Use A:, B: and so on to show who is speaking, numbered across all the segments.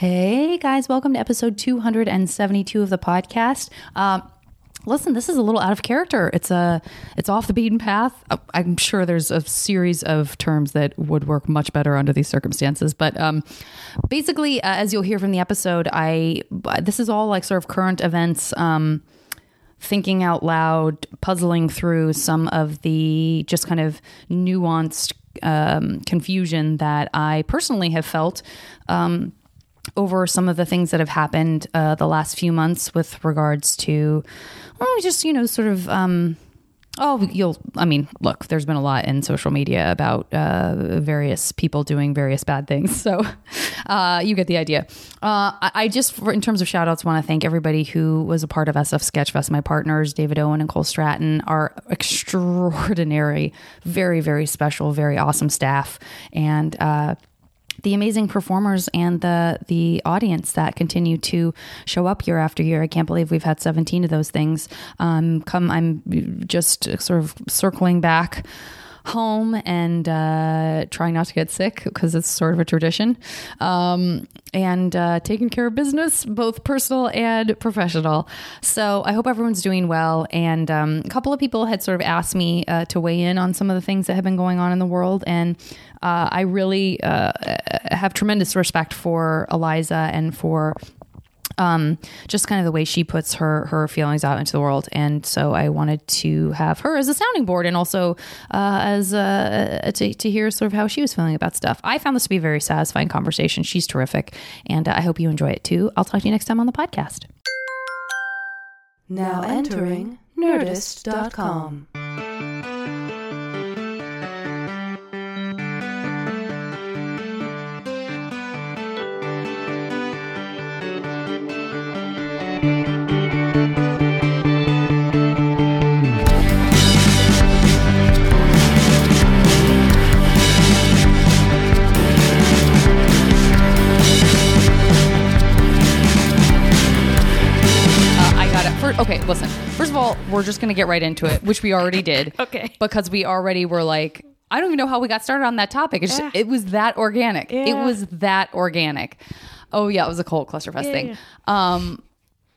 A: Hey guys, welcome to episode 272 of the podcast. Um, listen, this is a little out of character. It's a, it's off the beaten path. Uh, I'm sure there's a series of terms that would work much better under these circumstances, but um, basically, uh, as you'll hear from the episode, I this is all like sort of current events. Um, thinking out loud, puzzling through some of the just kind of nuanced um, confusion that I personally have felt um, over some of the things that have happened uh, the last few months with regards to, well, just, you know, sort of. Um, Oh, you'll. I mean, look, there's been a lot in social media about uh, various people doing various bad things. So uh, you get the idea. Uh, I, I, just, for, in terms of shout outs, want to thank everybody who was a part of SF Sketchfest. My partners, David Owen and Cole Stratton, are extraordinary, very, very special, very awesome staff. And, uh, the amazing performers and the the audience that continue to show up year after year. I can't believe we've had 17 of those things. Um, come, I'm just sort of circling back home and uh, trying not to get sick because it's sort of a tradition. Um, and uh, taking care of business, both personal and professional. So I hope everyone's doing well. And um, a couple of people had sort of asked me uh, to weigh in on some of the things that have been going on in the world. And uh, I really uh, have tremendous respect for Eliza and for um, just kind of the way she puts her her feelings out into the world. And so I wanted to have her as a sounding board and also uh, as uh, to, to hear sort of how she was feeling about stuff. I found this to be a very satisfying conversation. She's terrific, and uh, I hope you enjoy it too. I'll talk to you next time on the podcast.
B: Now entering Nerdist.com.
A: okay, listen. First of all, we're just going to get right into it, which we already did.
C: Okay.
A: Because we already were like, I don't even know how we got started on that topic. It's just,
C: Yeah.
A: it was that organic. It was that organic. Oh yeah, it was a cold clusterfest
C: Yeah,
A: thing.
C: yeah.
A: Um,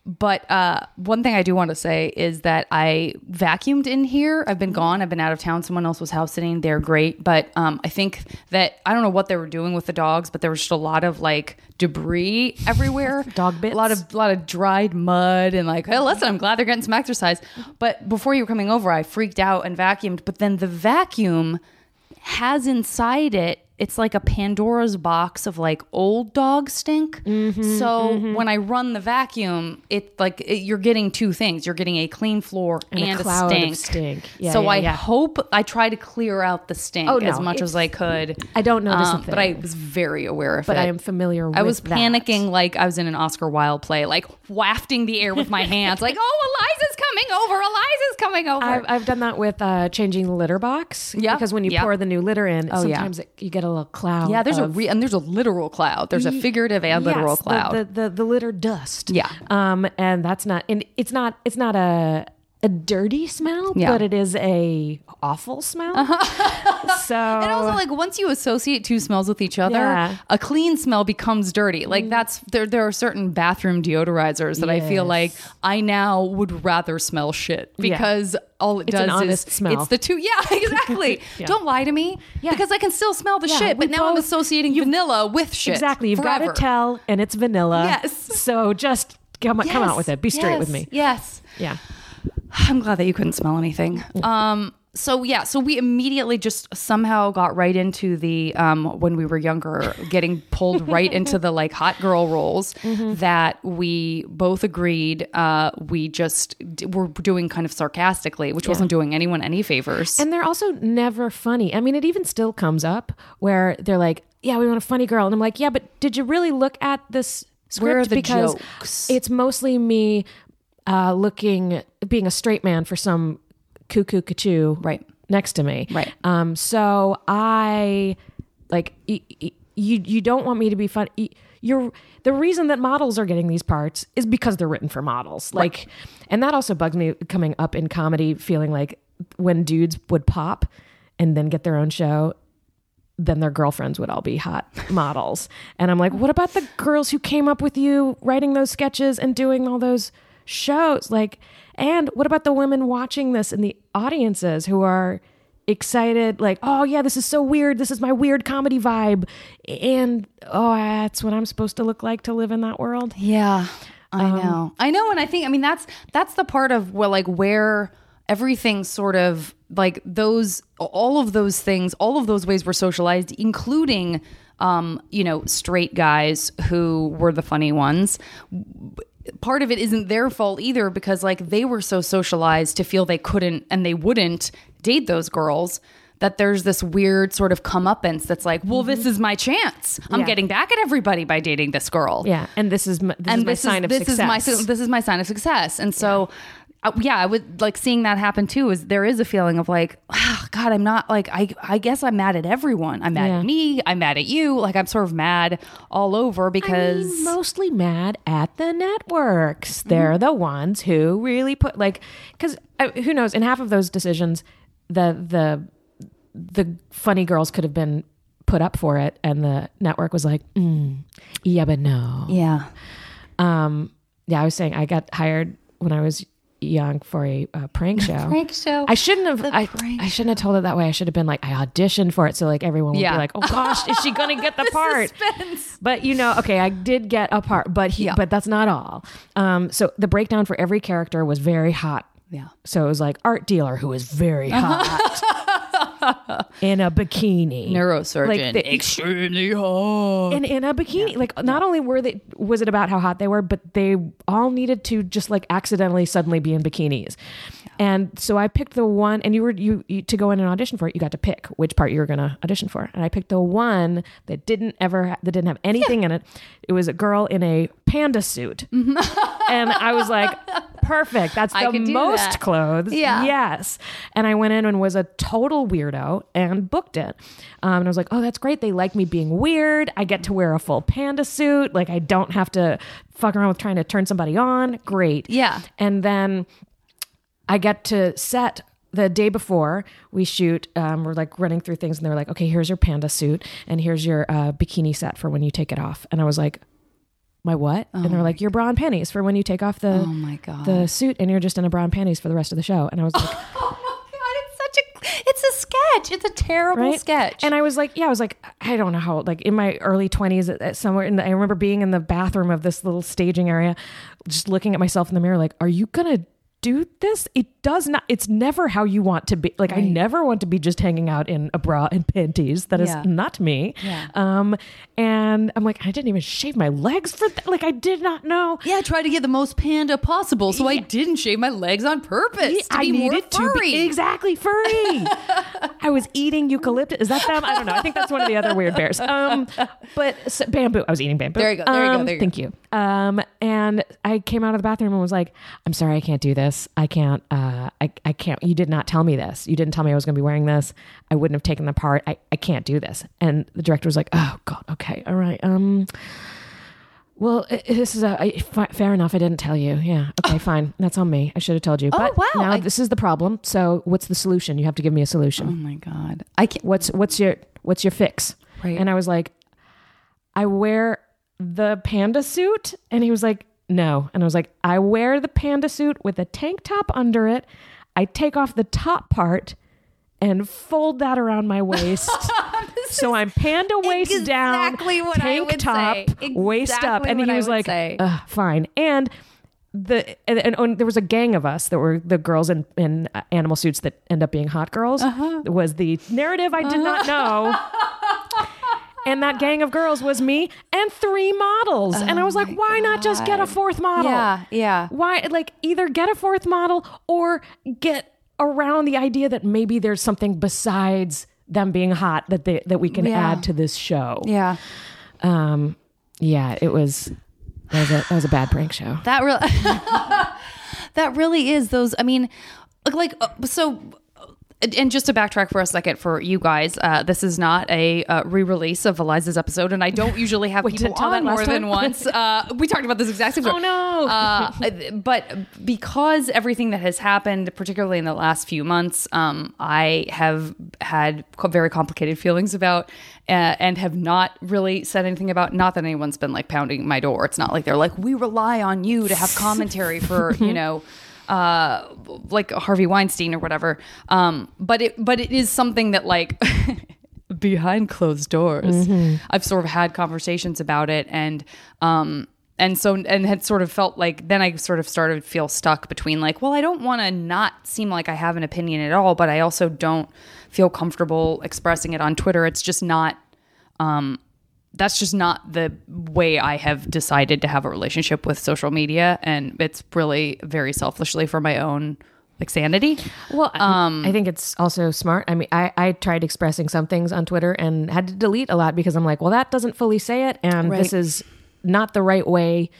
A: but uh, one thing I do want to say is that I vacuumed in here. I've been
C: Mm-hmm.
A: gone. I've been out of town. Someone else was house sitting. They're great, but um, I think that I don't know what they were doing with the dogs, but there was just a lot of like debris everywhere.
C: Dog bits?
A: A lot of a lot of dried mud and like. Hey, listen, I'm glad they're getting some exercise. But before you were coming over, I freaked out and vacuumed. But then the vacuum has inside it it's like a Pandora's box of like old dog stink.
C: Mm-hmm,
A: so when I run the vacuum, it like it, you're getting two things. You're getting a clean floor and,
C: a
A: a,
C: cloud of
A: stink.
C: stink. Yeah,
A: so
C: yeah,
A: I
C: yeah.
A: hope I try to clear out the stink
C: Oh, no,
A: as much as I could.
C: I don't notice a
A: Um, but I was very aware of
C: But
A: it.
C: But I am familiar with it.
A: I was
C: that.
A: panicking like I was in an Oscar Wilde play, like wafting the air with my hands, like, "Oh, Eliza's coming over! Eliza's coming over!"
C: I've, I've done that with uh, changing the litter box.
A: Yeah,
C: Because when you
A: yeah.
C: pour the new litter in,
A: Oh, yeah.
C: sometimes it, you get a little cloud.
A: yeah, there's a re- and there's a literal cloud. There's a figurative and literal
C: Yes, the-
A: cloud.
C: The, the, the litter dust.
A: Yeah.
C: Um, and that's not, and it's not, it's not a, a dirty smell,
A: Yeah.
C: But it is a awful smell. so
A: And also, like once you associate two smells with each other,
C: Yeah.
A: a clean smell becomes dirty.
C: Mm.
A: Like that's there. There are certain bathroom deodorizers that I feel like I now would rather smell shit
C: Yeah.
A: because all it
C: It's
A: does is
C: smell.
A: it's the two. Yeah, exactly.
C: Yeah.
A: Don't lie to me.
C: Yeah.
A: because I can still smell the
C: Yeah,
A: shit, but now I'm
C: both-
A: associating vanilla with shit.
C: exactly, you've got to tell, and it's vanilla.
A: Yes.
C: So just come, come out with it. Be straight with me.
A: Yes.
C: Yeah.
A: I'm glad that you couldn't smell anything. Um, so yeah, so we immediately just somehow got right into the um, when we were younger, getting pulled right into the like hot girl roles
C: Mm-hmm.
A: that we both agreed uh, we just d- were doing kind of sarcastically, which wasn't doing anyone any favors.
C: And they're also never funny. I mean, it even still comes up where they're like, "Yeah, we want a funny girl," and I'm like, "Yeah, but did you really look at this script?
A: Where are the
C: because
A: jokes?
C: it's mostly me uh, looking, being a straight man for some cuckoo cachoo
A: Right.
C: next to me,
A: Right.
C: Um, so I like you. You don't want me to be fun. You're the reason that models are getting these parts is because they're written for models. Like, and that also bugs me coming up in comedy, feeling like when dudes would pop and then get their own show, then their girlfriends would all be hot models. And I'm like, what about the girls who came up with you writing those sketches and doing all those shows? Like, and what about the women watching this in the audiences who are excited, like, oh yeah, this is so weird. This is my weird comedy vibe. And oh, that's what I'm supposed to look like to live in that world.
A: Yeah, I
C: Um,
A: know. I know, and I think I mean that's that's the part of well, like where everything sort of like those all of those things, all of those ways were socialized, including um, you know, straight guys who were the funny ones. Part of it isn't their fault either because like they were so socialized to feel they couldn't and they wouldn't date those girls that there's this weird sort of comeuppance that's like, well, this is my chance. I'm
C: Mm-hmm. Yeah.
A: getting back at everybody by dating this girl
C: Yeah, and this is my, this
A: and
C: is my
A: this
C: sign
A: is
C: of
A: this
C: success.
A: is my this is my sign of success and so yeah. Yeah i would like seeing that happen too is there is a feeling of like ah, god i'm not like i i guess i'm mad at everyone i'm mad
C: Yeah.
A: at me i'm mad at you like i'm sort of mad all over because
C: I'm mostly mad at the networks. They're the ones who really put like because uh, who knows? In half of those decisions, the the the funny girls could have been put up for it, and the network was like, mm, yeah, but no.
A: yeah
C: Um, yeah, I was saying I got hired when I was young for a, uh prank show.
A: prank show
C: I shouldn't have. I,
A: prank
C: I shouldn't have told it that way. I should have been like, I auditioned for it, so like everyone would
A: Yeah.
C: be like, "Oh gosh, is she gonna get the, part?"
A: suspense.
C: But you know, okay, I did get a part, but he,
A: Yeah.
C: but that's not all. Um, so the breakdown for every character was very hot.
A: yeah
C: So it was like art dealer who was very hot in a bikini,
A: neurosurgeon.
C: Like the-
A: extremely hot.
C: And in a bikini. Like not only were they was it about how hot they were, but they all needed to just like accidentally suddenly be in bikinis. And so I picked the one, and you were you, you to go in and audition for it. You got to pick which part you were going to audition for, and I picked the one that didn't ever that didn't have anything in it. It was a girl in a panda suit, and I was like, perfect. That's the most
A: that.
C: clothes.
A: Yeah.
C: Yes. And I went in and was a total weirdo and booked it. Um, and I was like, oh, that's great. They like me being weird. I get to wear a full panda suit. Like I don't have to fuck around with trying to turn somebody on. Great.
A: Yeah.
C: And then I get to set the day before we shoot. Um, we're like running through things and they're like, okay, here's your panda suit and here's your uh, bikini set for when you take it off. And I was like, my what? and they're like, your bra and panties for when you take off the
A: oh my god
C: the suit and you're just in a bra and panties for the rest of the show. And I was like,
A: oh my god it's such a it's a sketch it's a terrible
C: right?
A: sketch
C: And I was like, yeah, I was like, I don't know how, like in my early 20s, at- at somewhere, in the, I remember being in the bathroom of this little staging area, just looking at myself in the mirror, like, are you going to do this? It does not, it's never how you want to be. Like, I never want to be just hanging out in a bra and panties. That is
A: Yeah.
C: not me.
A: Yeah.
C: Um, and I'm like, I didn't even shave my legs for that. Like, I did not know.
A: yeah, I tried to get the most panda possible, so I didn't shave my legs on purpose to
C: I
A: be more
C: needed to be exactly furry. I was eating eucalyptus. Is that them? I don't know. I think that's one of the other weird bears. Um, but s bamboo. I was eating bamboo.
A: There you go, there you go,
C: Um,
A: there you go.
C: thank you. Um, and I came out of the bathroom and was like, "I'm sorry, I can't do this. I can't. Uh, I I can't. You did not tell me this. You didn't tell me I was going to be wearing this. I wouldn't have taken the part. I I can't do this." And the director was like, "Oh God. Okay. All right. Um." Well, this is a I, fa- fair enough. I didn't tell you. Yeah. Okay. Fine. That's on me. I should have told you. but
A: wow,
C: now
A: I-
C: this is the problem. So what's the solution? You have to give me a solution.
A: oh my god I can't
C: What's what's your what's your fix?
A: Right.
C: And I was like, I wear the panda suit, and he was like, no. And I was like, I wear the panda suit with a tank top under it. I take off the top part and fold that around my waist. so I'm panda waist down,
A: exactly what I
C: tank
A: would
C: top,
A: say.
C: waist up, and he was like. Fine. And the and, and, and there was a gang of us that were the girls in, in uh, animal suits that end up being hot girls
A: Uh-huh.
C: was the narrative I did not know. And that gang of girls was me and three models. and I was like, why not just get a fourth model?
A: Oh yeah yeah
C: Why, like, either get a fourth model or get around the idea that maybe there's something besides them being hot that they, that we can
A: Yeah.
C: add to this show.
A: yeah
C: Um, yeah, it was that was a that was a bad prank show.
A: That really, that really is those. I mean, like, like uh, so. And- just to backtrack for a second for you guys, uh, this is not a uh, re-release of Eliza's episode, and I don't usually have people
C: did- tell that
A: on more than once. Uh, we talked about this exact same.
C: Oh, no.
A: Uh, but because everything that has happened, particularly in the last few months, um, I have had very complicated feelings about, uh, and have not really said anything about. Not that anyone's been like pounding my door. It's not like they're like, we rely on you to have commentary for you know uh like Harvey Weinstein or whatever. Um but it but it is something that like behind closed doors I've sort of had conversations about it. And um and so and had sort of felt like then I sort of started to feel stuck between like well I don't want to not seem like I have an opinion at all but I also don't feel comfortable expressing it on Twitter. It's just not um that's just not the way I have decided to have a relationship with social media and it's really very selfishly for my own like sanity.
C: Well, um, I think it's also smart. I mean, I, I tried expressing some things on Twitter and had to delete a lot because I'm like, well, that doesn't fully say it, and
A: Right.
C: this is not the right way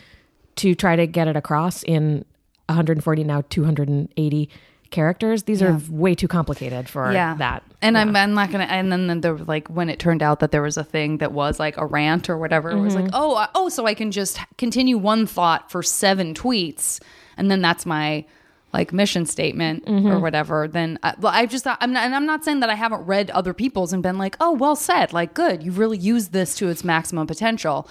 C: to try to get it across in 140 now 280 characters. These are way too complicated for that.
A: And I'm, I'm not gonna. And then, then there was like when it turned out that there was a thing that was like a rant or whatever. It was like,
C: Mm-hmm.
A: oh, uh, oh, so I can just continue one thought for seven tweets, and then that's my like mission statement
C: Mm-hmm.
A: or whatever. Then I, well, I just I'm not, and I'm not saying that I haven't read other people's and been like, oh, well said, like good, you really used this to its maximum potential.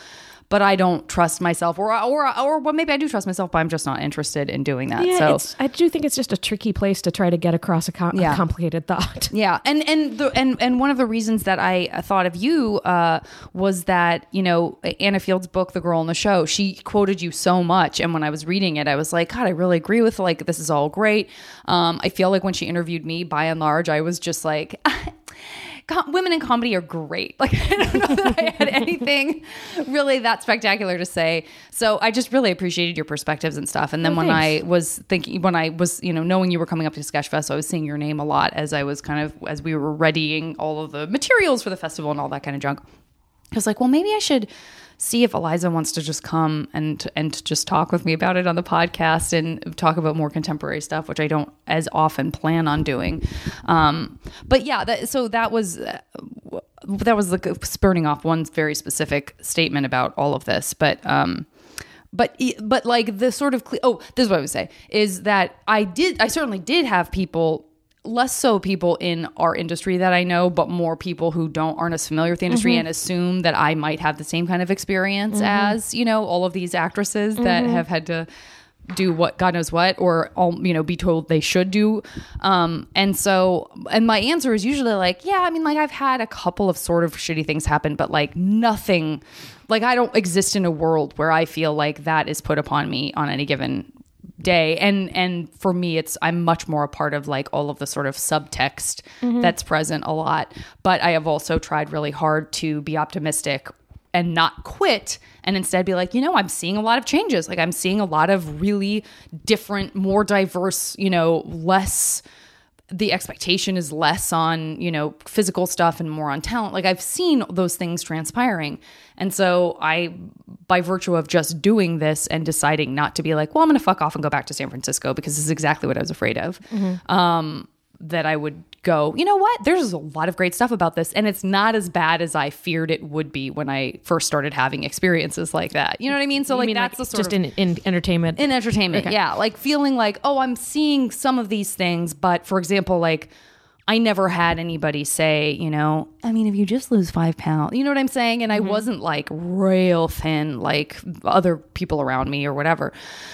A: But I don't trust myself, or or or well, maybe I do trust myself, but I'm just not interested in doing that.
C: Yeah,
A: so
C: I do think it's just a tricky place to try to get across a, com- a complicated thought.
A: Yeah, and and the and and one of the reasons that I thought of you uh, was that you know Anna Fields' book, The Girl in the Show. She quoted you so much, and when I was reading it, I was like, God, I really agree with like this is all great. Um, I feel like when she interviewed me, by and large, I was just like. Com- women in comedy are great. Like I don't know that I had anything really that spectacular to say. So I just really appreciated your perspectives and stuff. And then
C: Oh,
A: when
C: thanks.
A: I was thinking, when I was you know knowing you were coming up to Sketchfest, I was seeing your name a lot as I was kind of as we were readying all of the materials for the festival and all that kind of junk. I was like, well, maybe I should see if Eliza wants to just come and and just talk with me about it on the podcast and talk about more contemporary stuff, which I don't as often plan on doing. Um, but yeah, that, so that was uh, that was like spurning off one very specific statement about all of this, but. Um, but but like the sort of oh this is what I would say is that I did I certainly did have people less so people in our industry that I know but more people who don't aren't as familiar with the industry mm-hmm. and assume that I might have the same kind of experience mm-hmm. as you know all of these actresses that mm-hmm. have had to do what God knows what or all you know be told they should do. Um and so and my answer is usually like yeah I mean like I've had a couple of sort of shitty things happen but like nothing like I don't exist in a world where I feel like that is put upon me on any given day. And and for me it's i'm much more a part of like all of the sort of subtext mm-hmm. that's present a lot. But i have also tried really hard to be optimistic and not quit and instead be like you know i'm seeing a lot of changes. Like i'm seeing a lot of really different more diverse you know less the expectation is less on you know physical stuff and more on talent. Like i've seen those things transpiring. And so i by virtue of just doing this and deciding not to be like well i'm gonna fuck off and go back to san francisco because this is exactly what i was afraid of um that i would go you know what? There's a lot of great stuff about this and it's not as bad as i feared it would be when i first started having experiences like that. You know what i mean? So
C: You
A: like
C: mean,
A: that's the sort
C: just
A: of
C: in, in entertainment.
A: in entertainment yeah. Like feeling like oh i'm seeing some of these things but for example like i never had anybody say you know i mean if you just lose five pounds you know what i'm saying? And i mm-hmm. wasn't like rail thin like other people around me or whatever.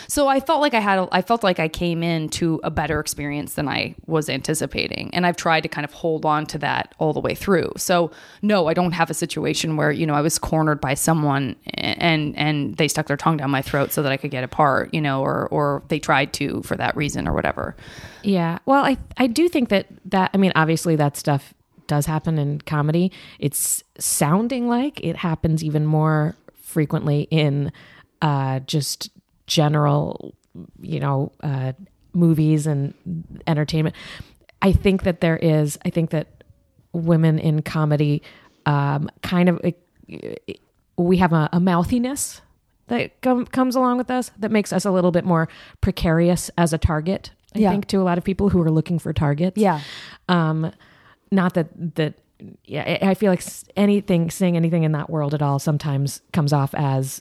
A: So i felt like i had a, i felt like i came into a better experience than i was anticipating. And i've tried to kind of hold on to that all the way through. So no i don't have a situation where you know i was cornered by someone and and they stuck their tongue down my throat so that i could get apart you know or or they tried to for that reason or whatever.
C: Yeah. Well, I I do think that that I mean obviously that stuff does happen in comedy. It's sounding like it happens even more frequently in uh just general you know uh movies and entertainment. I think that there is I think that women in comedy um kind of we have a, a mouthiness that com- comes along with us that makes us a little bit more precarious as a target I
A: Yeah.
C: think, to a lot of people who are looking for targets.
A: Yeah.
C: Um, not that that. Yeah, I I feel like anything, saying anything in that world at all, sometimes comes off as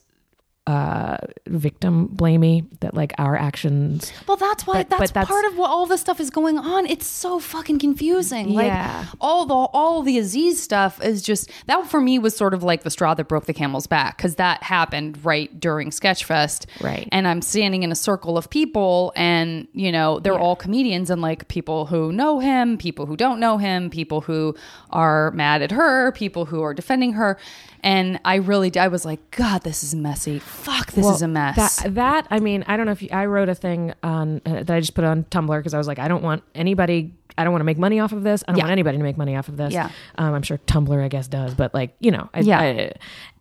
C: uh victim blamey. That like our actions
A: Well, that's why
C: But-
A: that's,
C: but that's-
A: part of what all this stuff is going on. It's so fucking confusing. Like
C: Yeah.
A: all the all the Aziz stuff is just that for me was sort of like the straw that broke the camel's back because that happened right during Sketchfest.
C: Right.
A: And I'm standing in a circle of people, and you know they're all comedians and like people who know him, people who don't know him, people who are mad at her, people who are defending her. And I really, I was like, God, this is messy. Fuck, this
C: Well,
A: is a mess.
C: That, that I mean, I don't know if you, I wrote a thing on uh, that I just put on Tumblr because I was like, I don't want anybody. I don't want to make money off of this. I don't
A: Yeah.
C: want anybody to make money off of this.
A: Yeah.
C: um, I'm sure Tumblr, I guess, does, but like you know, I,
A: Yeah.
C: I-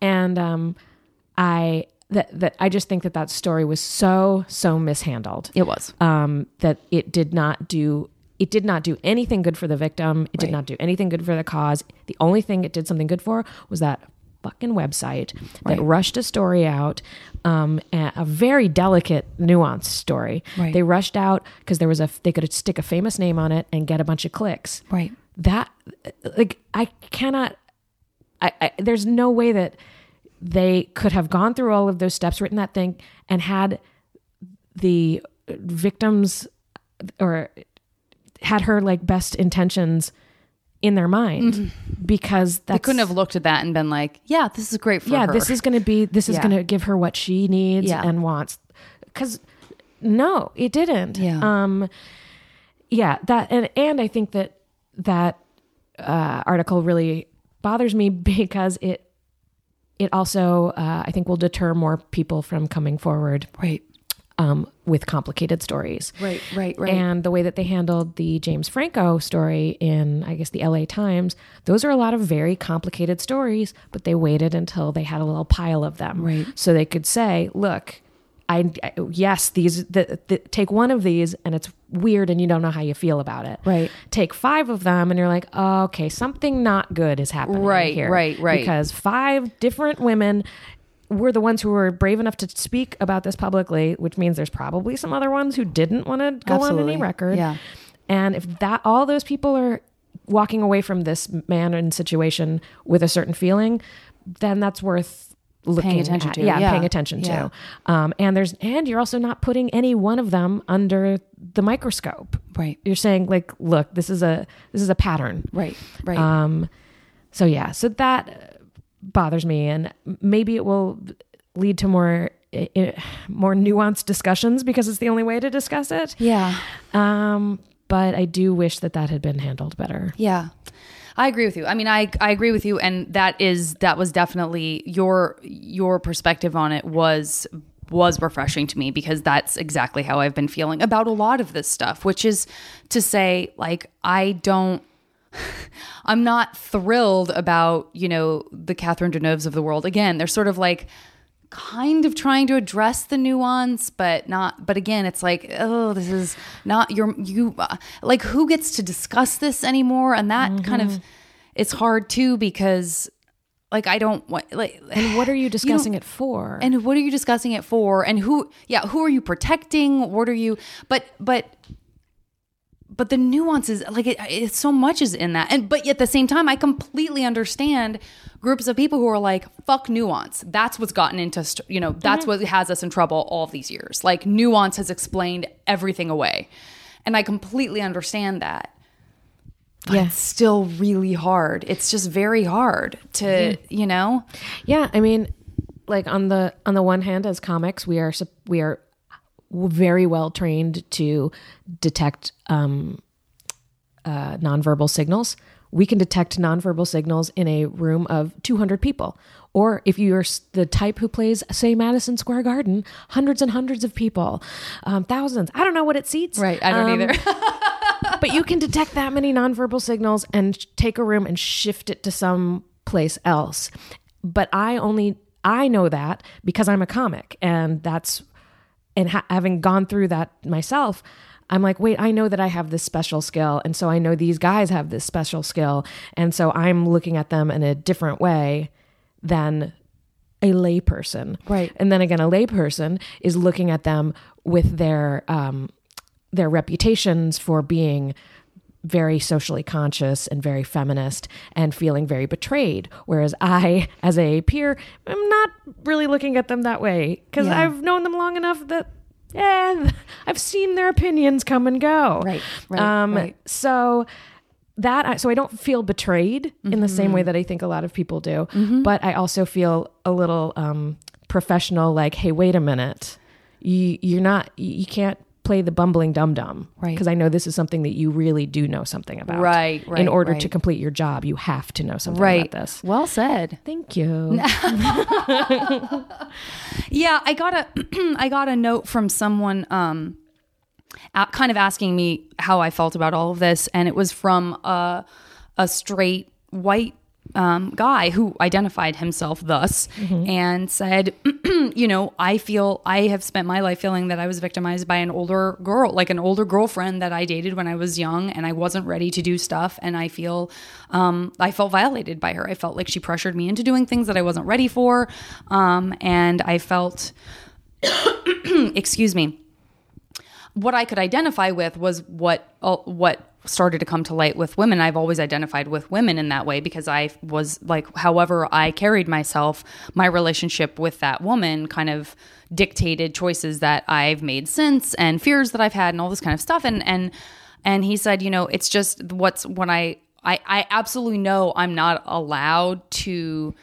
C: and um, I that that I just think that that story was so so mishandled.
A: it was.
C: Um, that it did not do. It did not do anything good for the victim. It did not do anything good for the cause. The only thing it did something good for was that fucking website
A: Right.
C: that rushed a story out, um, a, very delicate, nuanced story.
A: Right.
C: They rushed out because there was a they could stick a famous name on it and get a bunch of clicks.
A: Right.
C: That like I cannot. I, I there's no way that they could have gone through all of those steps, written that thing, and had the victims or had her like best intentions in their mind because
A: They couldn't have looked at that and been like, "Yeah, this is great for
C: yeah
A: her."
C: this is going to be this is
A: Yeah.
C: going to give her what she needs
A: Yeah.
C: and wants because no it didn't
A: Yeah.
C: um yeah that and and i think that that uh article really bothers me because it it also uh, i think will deter more people from coming forward
A: right,
C: um with complicated stories
A: right, right, right.
C: and the way that they handled the James Franco story in, I guess, the LA Times, those are a lot of very complicated stories, but they waited until they had a little pile of them.
A: Right.
C: So they could say, look, I, I- yes, these, the, the, take one of these and it's weird and you don't know how you feel about it.
A: Right.
C: Take five of them and you're like, oh, okay, something not good is happening
A: Right,
C: here.
A: right, right.
C: Because five different women were the ones who were brave enough to speak about this publicly, which means there's probably some other ones who didn't want to go on any record.
A: Yeah.
C: And if that all those people are walking away from this man and situation with a certain feeling, then that's worth looking
A: attention
C: at.
A: to.
C: Yeah,
A: Yeah.
C: paying attention
A: Yeah.
C: to. Um, and there's and you're also not putting any one of them under the microscope.
A: Right.
C: You're saying like, look, this is a this is a pattern.
A: right, right.
C: Um, so yeah, so that bothers me, and maybe it will lead to more more nuanced discussions because it's the only way to discuss it.
A: yeah,
C: Um, but I do wish that that had been handled better.
A: yeah. I agree with you. I mean, I I agree with you, and that is that was definitely your your perspective on it was was refreshing to me because that's exactly how I've been feeling about a lot of this stuff, which is to say, like, I don't I'm not thrilled about, you know, the Catherine Deneuves of the world. Again, they're sort of like kind of trying to address the nuance, but not, but again, it's like, oh, this is not your, you, uh, like, who gets to discuss this anymore? And that kind of, it's hard too because, like, I don't want, like,
C: And what are you discussing
A: don't-
C: it for?
A: and what are you discussing it for? And who, yeah, who are you protecting? What are you, but, but, but the nuances, like it, it's so much is in that. And, but at the same time, I completely understand groups of people who are like, fuck nuance. That's what's gotten into, st- you know, that's mm-hmm. what has us in trouble all these years. Like nuance has explained everything away. And I completely understand that. But
C: Yeah.
A: it's still really hard. It's just very hard to, you know?
C: Yeah, I mean, like on the on the one hand, as comics, we are we are very well trained to detect um, uh, nonverbal signals. We can detect nonverbal signals in a room of 200 people. Or if you're the type who plays, say, Madison Square Garden, hundreds and hundreds of people, um, thousands. I don't know what it seats.
A: Right. I don't
C: Um,
A: either.
C: but you can detect that many nonverbal signals and take a room and shift it to some place else. But I only I know that because I'm a comic, and that's and ha- having gone through that myself. I'm like, wait, I know that I have this special skill. And so I know these guys have this special skill. And so I'm looking at them in a different way than a layperson.
A: Right.
C: And then again, a layperson is looking at them with their um, their reputations for being very socially conscious and very feminist and feeling very betrayed. Whereas I, as a peer, I'm not really looking at them that way because
A: Yeah.
C: I've known them long enough that, yeah, I've seen their opinions come and go.
A: Right, right,
C: um,
A: right.
C: So that, I, so I don't feel betrayed in the same way
A: Mm-hmm.
C: that I think a lot of people do. But I also feel a little um, professional, like, hey, wait a minute. You, you're not, you can't play the bumbling dum dum.
A: Right.
C: Because I know this is something that you really do know something about.
A: Right, right,
C: In order to complete your job, you have to know something
A: right.
C: about this.
A: Well said.
C: Thank you.
A: Yeah, I got a I got a note from someone um kind of asking me how I felt about all of this and it was from a a straight white um, guy who identified himself thus and said, you know, I feel I have spent my life feeling that I was victimized by an older girl, like an older girlfriend that I dated when I was young and I wasn't ready to do stuff. And I feel, um, I felt violated by her. I felt like she pressured me into doing things that I wasn't ready for. Um, and I felt, excuse me, what I could identify with was what uh, what started to come to light with women. I've always identified with women in that way because I was like, however I carried myself, my relationship with that woman kind of dictated choices that I've made since and fears that I've had and all this kind of stuff. And and and he said, you know, it's just what's when I I, I absolutely know I'm not allowed to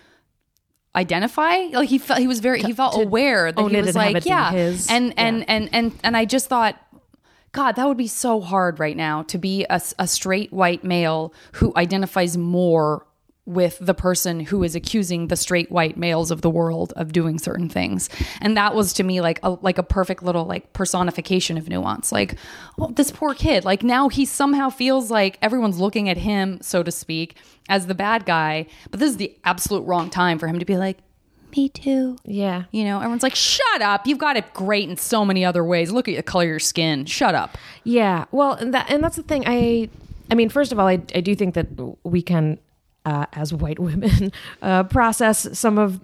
A: identify like he felt he was very he felt aware that he was like yeah
C: his.
A: and and and and and I just thought God, that would be so hard right now to be a straight white male who identifies more with the person who is accusing the straight white males of the world of doing certain things. And that was to me like a like a perfect little like personification of nuance. Like, oh, this poor kid, like now he somehow feels like everyone's looking at him, so to speak, as the bad guy. But this is the absolute wrong time for him to be like, me too.
C: yeah.
A: You know, everyone's like, shut up. You've got it great in so many other ways. Look at the color of your skin. Shut up.
C: Yeah. Well, and that and that's the thing. I I mean, first of all, I I do think that we can, uh, as white women, uh, process some of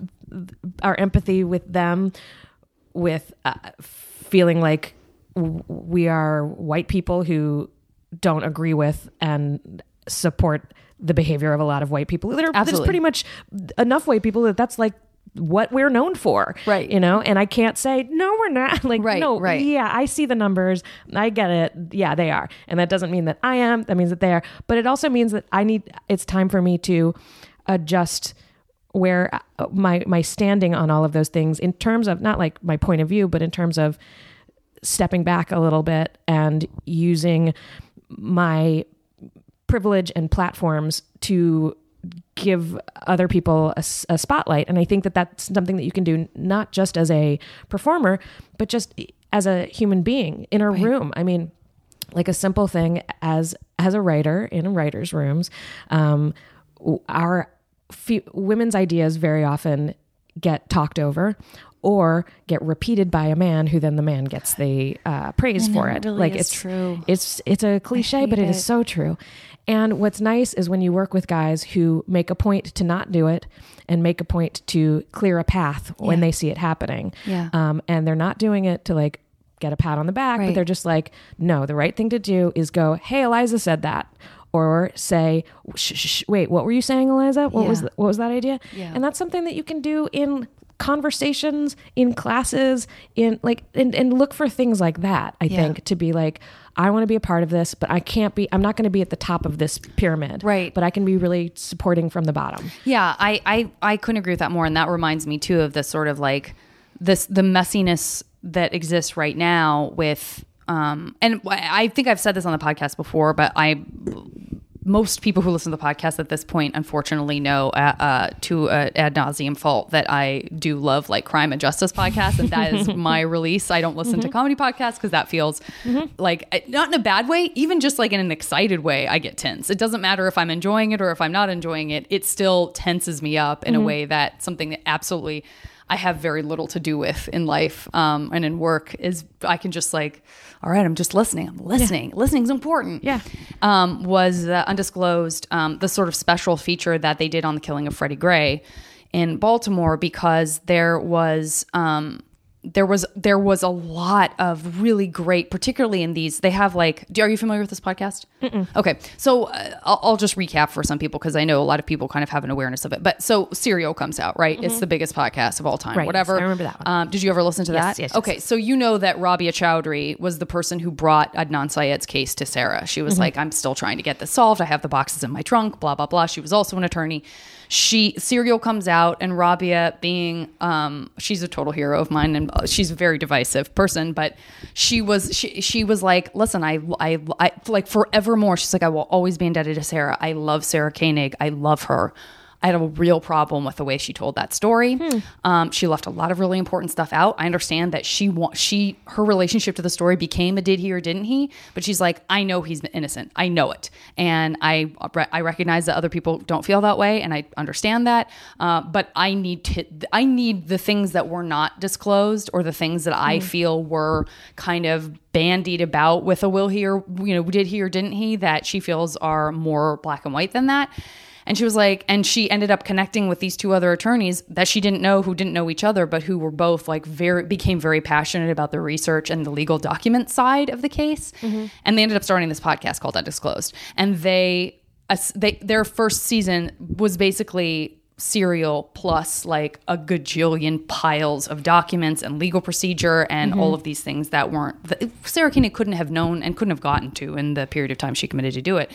C: our empathy with them, with uh, feeling like w- we are white people who don't agree with and support the behavior of a lot of white people. There, there's pretty much enough white people that that's like what we're known for
A: Right.
C: you know? And i can't say no we're not. Like
A: Right,
C: no
A: right.
C: yeah i see the numbers. I get it. Yeah they are. And that doesn't mean that i am. That means that they are. But it also means that i need it's time for me to adjust where uh, my my standing on all of those things in terms of not like my point of view but in terms of stepping back a little bit and using my privilege and platforms to give other people a spotlight. And i think that that's something that you can do not just as a performer but just as a human being in a room. I mean like a simple thing as as a writer in writers rooms um our fe- women's ideas very often get talked over or get repeated by a man who then the man gets the uh, praise for it
A: really
C: like it's
A: true.
C: it's it's a cliche but
A: hate
C: it is so true. And what's nice is when you work with guys who make a point to not do it and make a point to clear a path when they see it happening.
A: Yeah.
C: um, and they're not doing it to like get a pat on the back but they're just like no the right thing to do is go hey eliza said that or say shh, shh, shh, wait what were you saying eliza? What was th- what was that idea?
A: Yeah.
C: and that's something that you can do in conversations in classes in like and, and look for things like that i
A: Yeah.
C: think to be like i want to be a part of this but i can't be i'm not going to be at the top of this pyramid
A: Right.
C: but i can be really supporting from the bottom
A: Yeah, I, I I couldn't agree with that more, and that reminds me too of this sort of like this the messiness that exists right now with um and I think I've said this on the podcast before, but I most people who listen to the podcast at this point unfortunately know uh, uh, to uh, ad nauseum fault that I do love like crime and justice podcasts and that is my release. I don't listen to comedy podcasts because that feels like uh, not in a bad way, even just like in an excited way. I get tense. It doesn't matter if I'm enjoying it or if I'm not enjoying it. It still tenses me up in a way that something that absolutely I have very little to do with in life um, and in work is I can just like, all right, I'm just listening. I'm listening. Listening's important.
C: Yeah.
A: Um, was the undisclosed, um, the sort of special feature that they did on the killing of Freddie Gray in Baltimore because there was um, there was there was a lot of really great, particularly in these. They have like, do, are you familiar with this podcast? Okay, so uh, I'll, I'll just recap for some people because I know a lot of people kind of have an awareness of it. But so Serial comes out, right? It's the biggest podcast of all time.
C: Mm-hmm. Right,
A: Whatever.
C: yes, I remember that one.
A: Um, did you ever listen to that?
C: yes, yes,
A: okay, so you know that Rabia Chaudry was the person who brought Adnan Syed's case to Sarah. She
C: Mm-hmm.
A: was like, "I'm still trying to get this solved. I have the boxes in my trunk." Blah blah blah. She was also an attorney. She Serial comes out, and Rabia, being um, she's a total hero of mine, and uh, she's a very divisive person, but she was she she was like, "Listen, I I, I like forevermore." She's like, "I will always be indebted to Sarah. I love Sarah Koenig. I love her." I had a real problem with the way she told that story. Um, she left a lot of really important stuff out. I understand that she wa- she her relationship to the story became a did he or didn't he, but she's like, I know he's innocent. I know it, and I I recognize that other people don't feel that way, and I understand that. Uh, but I need to I need the things that were not disclosed or the things that I feel were kind of bandied about with a will he or you know did he or didn't he that she feels are more black and white than that. And she was like, and she ended up connecting with these two other attorneys that she didn't know, who didn't know each other, but who were both like very, became very passionate about the research and the legal document side of the case. Mm-hmm. And they ended up starting this podcast called Undisclosed. And they, they their first season was basically serial plus like a gajillion piles of documents and legal procedure and mm-hmm. all of these things that weren't that Sarah Koenig couldn't have known and couldn't have gotten to in the period of time she committed to do it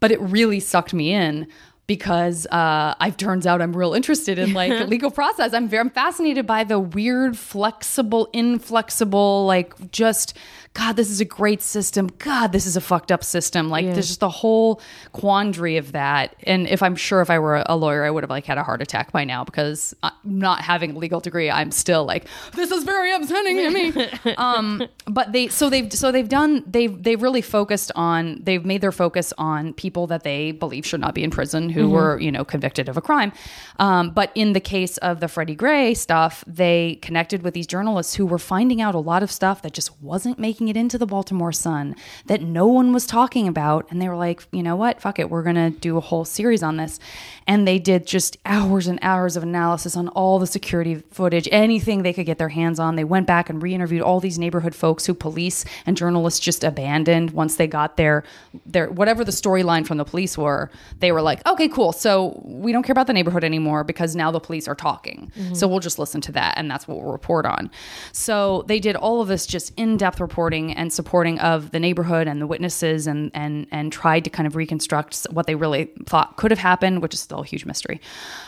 A: but it really sucked me in because uh, I've turns out I'm real interested in like legal process. I'm very I'm fascinated by the weird, flexible, inflexible, like just God, this is a great system. God, this is a fucked up system. Like there's just the whole quandary of that. And if I'm sure if I were a lawyer, I would have like had a heart attack by now because uh, not having a legal degree, I'm still like this is very upsetting to me. um, but they so they've so they've done they've they've really focused on they've made their focus on people that they believe should not be in prison who were you know convicted of a crime. Um, but in the case of the Freddie Gray stuff, they connected with these journalists who were finding out a lot of stuff that just wasn't making it into the Baltimore Sun that no one was talking about, and they were like, you know what, fuck it, we're gonna do a whole series on this, and they did just hours and hours of analysis on all the security footage, anything they could get their hands on. They went back and re-interviewed all these neighborhood folks who police and journalists just abandoned once they got their their whatever the storyline from the police were. They were like, okay, cool, so we don't care about the neighborhood anymore because now the police are talking, mm-hmm. so we'll just listen to that, and that's what we'll report on. So they did all of this just in-depth reporting and supporting of the neighborhood and the witnesses, and and and tried to kind of reconstruct what they really thought could have happened, which is still a huge mystery.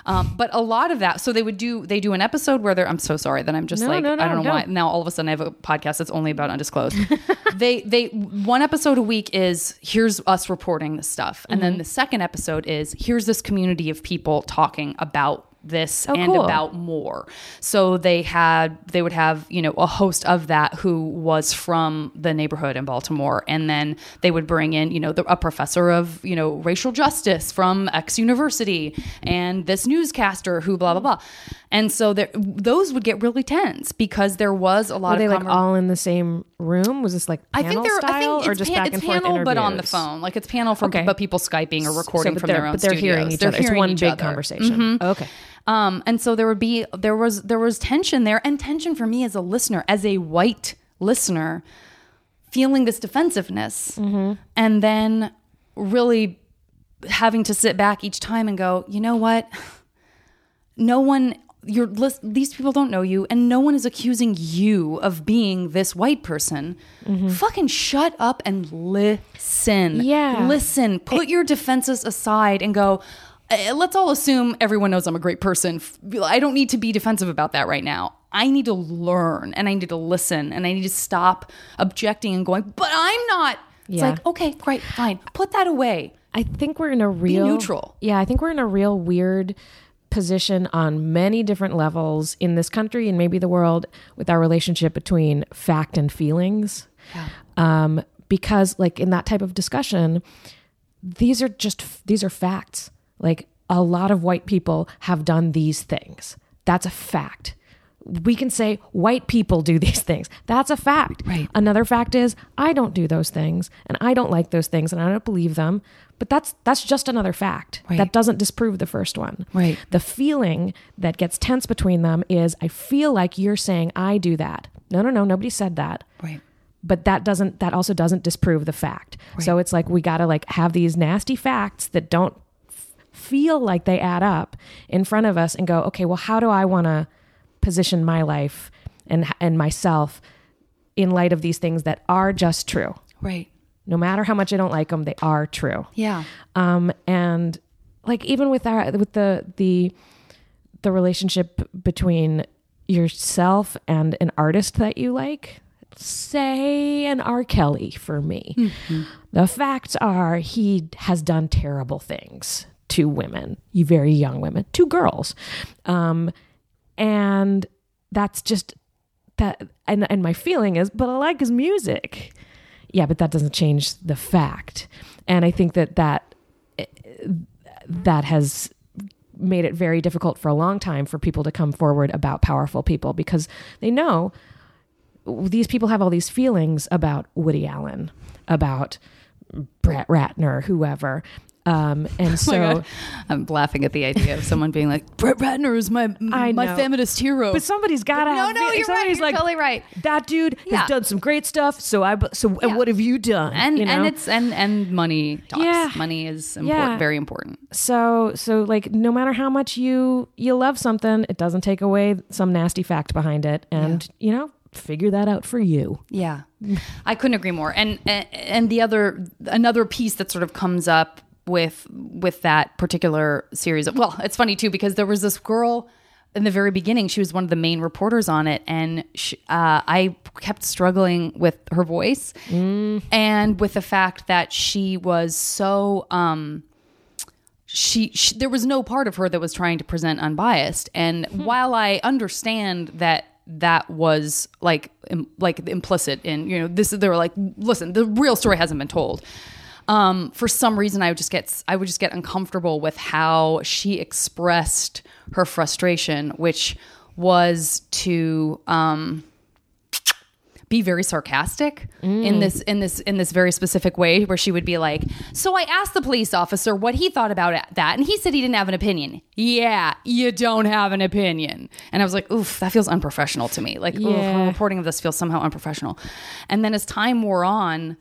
A: Um, but a lot of that, so they would do they do an episode where they're. I'm so sorry that I'm just
C: No,
A: like
C: no, no,
A: I don't know
C: no.
A: why now all of a sudden I have a podcast that's only about undisclosed. they they one episode a week is here's us reporting this stuff, and
C: Mm-hmm.
A: then the second episode is here's this community of people talking about this
C: Oh,
A: and
C: cool.
A: about more. So they had they would have, you know, a host of that who was from the neighborhood in Baltimore and then they would bring in, you know, the, a professor of, you know, racial justice from X university and this newscaster who blah blah blah. And so there those would get really tense because there was a lot
C: Were they
A: of
C: like
A: conver-
C: all in the same room? Was this like
A: I think they're
C: style
A: I think
C: or just
A: pan-
C: back
A: it's
C: and forth
A: panel but on the phone. Like it's panel from
C: Okay.
A: but people Skyping or recording
C: So,
A: from their own
C: but they're hearing
A: studios.
C: each
A: They're
C: other. It's one big
A: other. Mm-hmm.
C: conversation. Okay.
A: Um, and so there would be there was there was tension there, and tension for me as a listener, as a white listener, feeling this defensiveness, and then really having to sit back each time and go, you know what? No one. You're these people don't know you, and no one is accusing you of being this white person. Fucking shut up and listen.
C: Yeah.
A: listen. Put your defenses aside and go. "Eh, Let's all assume everyone knows I'm a great person. I don't need to be defensive about that right now. I need to learn and I need to listen and I need to stop objecting and going, but I'm not. It's
C: Yeah.
A: like, okay, great, fine. Put that away.
C: I think we're in a real
A: neutral.
C: Yeah, I think we're in a real weird position on many different levels in this country and maybe the world with our relationship between fact and feelings. Um, because like in that type of discussion, these are just these are facts. Like a lot of white people have done these things. That's a fact. we can say white people do these things. That's a fact.
A: Right.
C: Another fact is I don't do those things and I don't like those things and I don't believe them. But that's that's just another fact.
A: Right.
C: That doesn't disprove the first one.
A: Right.
C: The feeling that gets tense between them is I feel like you're saying I do that. No, no, no, nobody said that
A: Right.
C: but that doesn't that also doesn't disprove the fact right. so it's like we got to like have these nasty facts that don't feel like they add up in front of us and go okay well how do i want to position my life and and myself in light of these things that are just true?
A: Right.
C: no matter how much i don't like them they are true.
A: Yeah.
C: um and like even with our with the the the relationship between yourself and an artist that you like say an r. Kelly for me. The facts are he has done terrible things to women you very young women two girls. Um and that's just that and and my feeling is but i like his music. Yeah but that doesn't change the fact. And i think that that that has made it very difficult for a long time for people to come forward about powerful people because they know these people have all these feelings about Woody Allen, about Brett Ratner, whoever. Um, and
A: Oh
C: so,
A: God. I'm laughing at the idea of someone being like, Brett Ratner is my my
C: know.
A: feminist hero.
C: but somebody's got to
A: no,
C: have.
A: no, you're right. You're
C: like,
A: totally right.
C: That dude
A: Yeah.
C: has done some great stuff. So I. So and
A: Yeah.
C: what have you done?
A: and
C: you know?
A: and it's and and money talks.
C: Yeah.
A: Money is important, very important.
C: so so like no matter how much you you love something, it doesn't take away some nasty fact behind it, and you know figure that out for you.
A: Yeah, I couldn't agree more. And, and and the other another piece that sort of comes up with with that particular series. Of, well, it's funny too because there was this girl in the very beginning. She was one of the main reporters on it, and she, uh, I kept struggling with her voice and with the fact that she was so. Um, she, she there was no part of her that was trying to present unbiased and while i understand that that was like Im, like implicit in you know this they were like listen the real story hasn't been told um, for some reason i would just get i would just get uncomfortable with how she expressed her frustration which was to um, be very sarcastic in this in this in this very specific way where she would be like so i asked the police officer what he thought about that and he said he didn't have an opinion. Yeah you don't have an opinion. And i was like oof that feels unprofessional to me. Like oof,
C: Yeah.
A: her reporting of this feels somehow unprofessional. And then as time wore on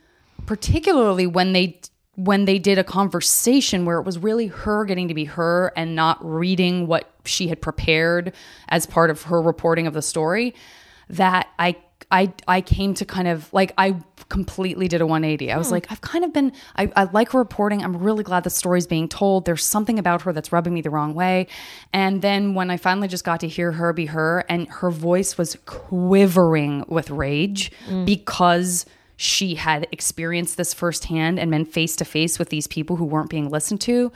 A: particularly when they when they did a conversation where it was really her getting to be her and not reading what she had prepared as part of her reporting of the story that i i i came to kind of like i completely did a 180 i was hmm. like i've kind of been I, I like her reporting. I'm really glad the story's being told. There's something about her that's rubbing me the wrong way. And then when i finally just got to hear her be her and her voice was quivering with rage mm. because she had experienced this firsthand and been face to face with these people who weren't being listened to.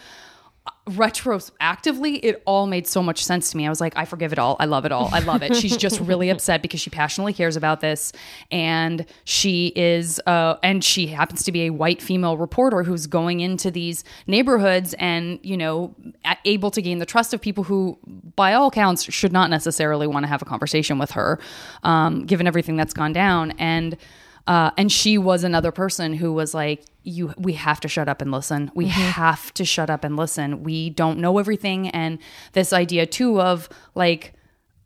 A: Retroactively, it all made so much sense to me. I was like, I forgive it all. I love it all. I love it. She's just really upset because she passionately cares about this, and she is, uh, and she happens to be a white female reporter who's going into these neighborhoods and you know able to gain the trust of people who, by all counts, should not necessarily want to have a conversation with her, um, given everything that's gone down and. Uh, and she was another person who was like, "You, we have to shut up and listen. We have to shut up and listen. We don't know everything." And this idea too of like,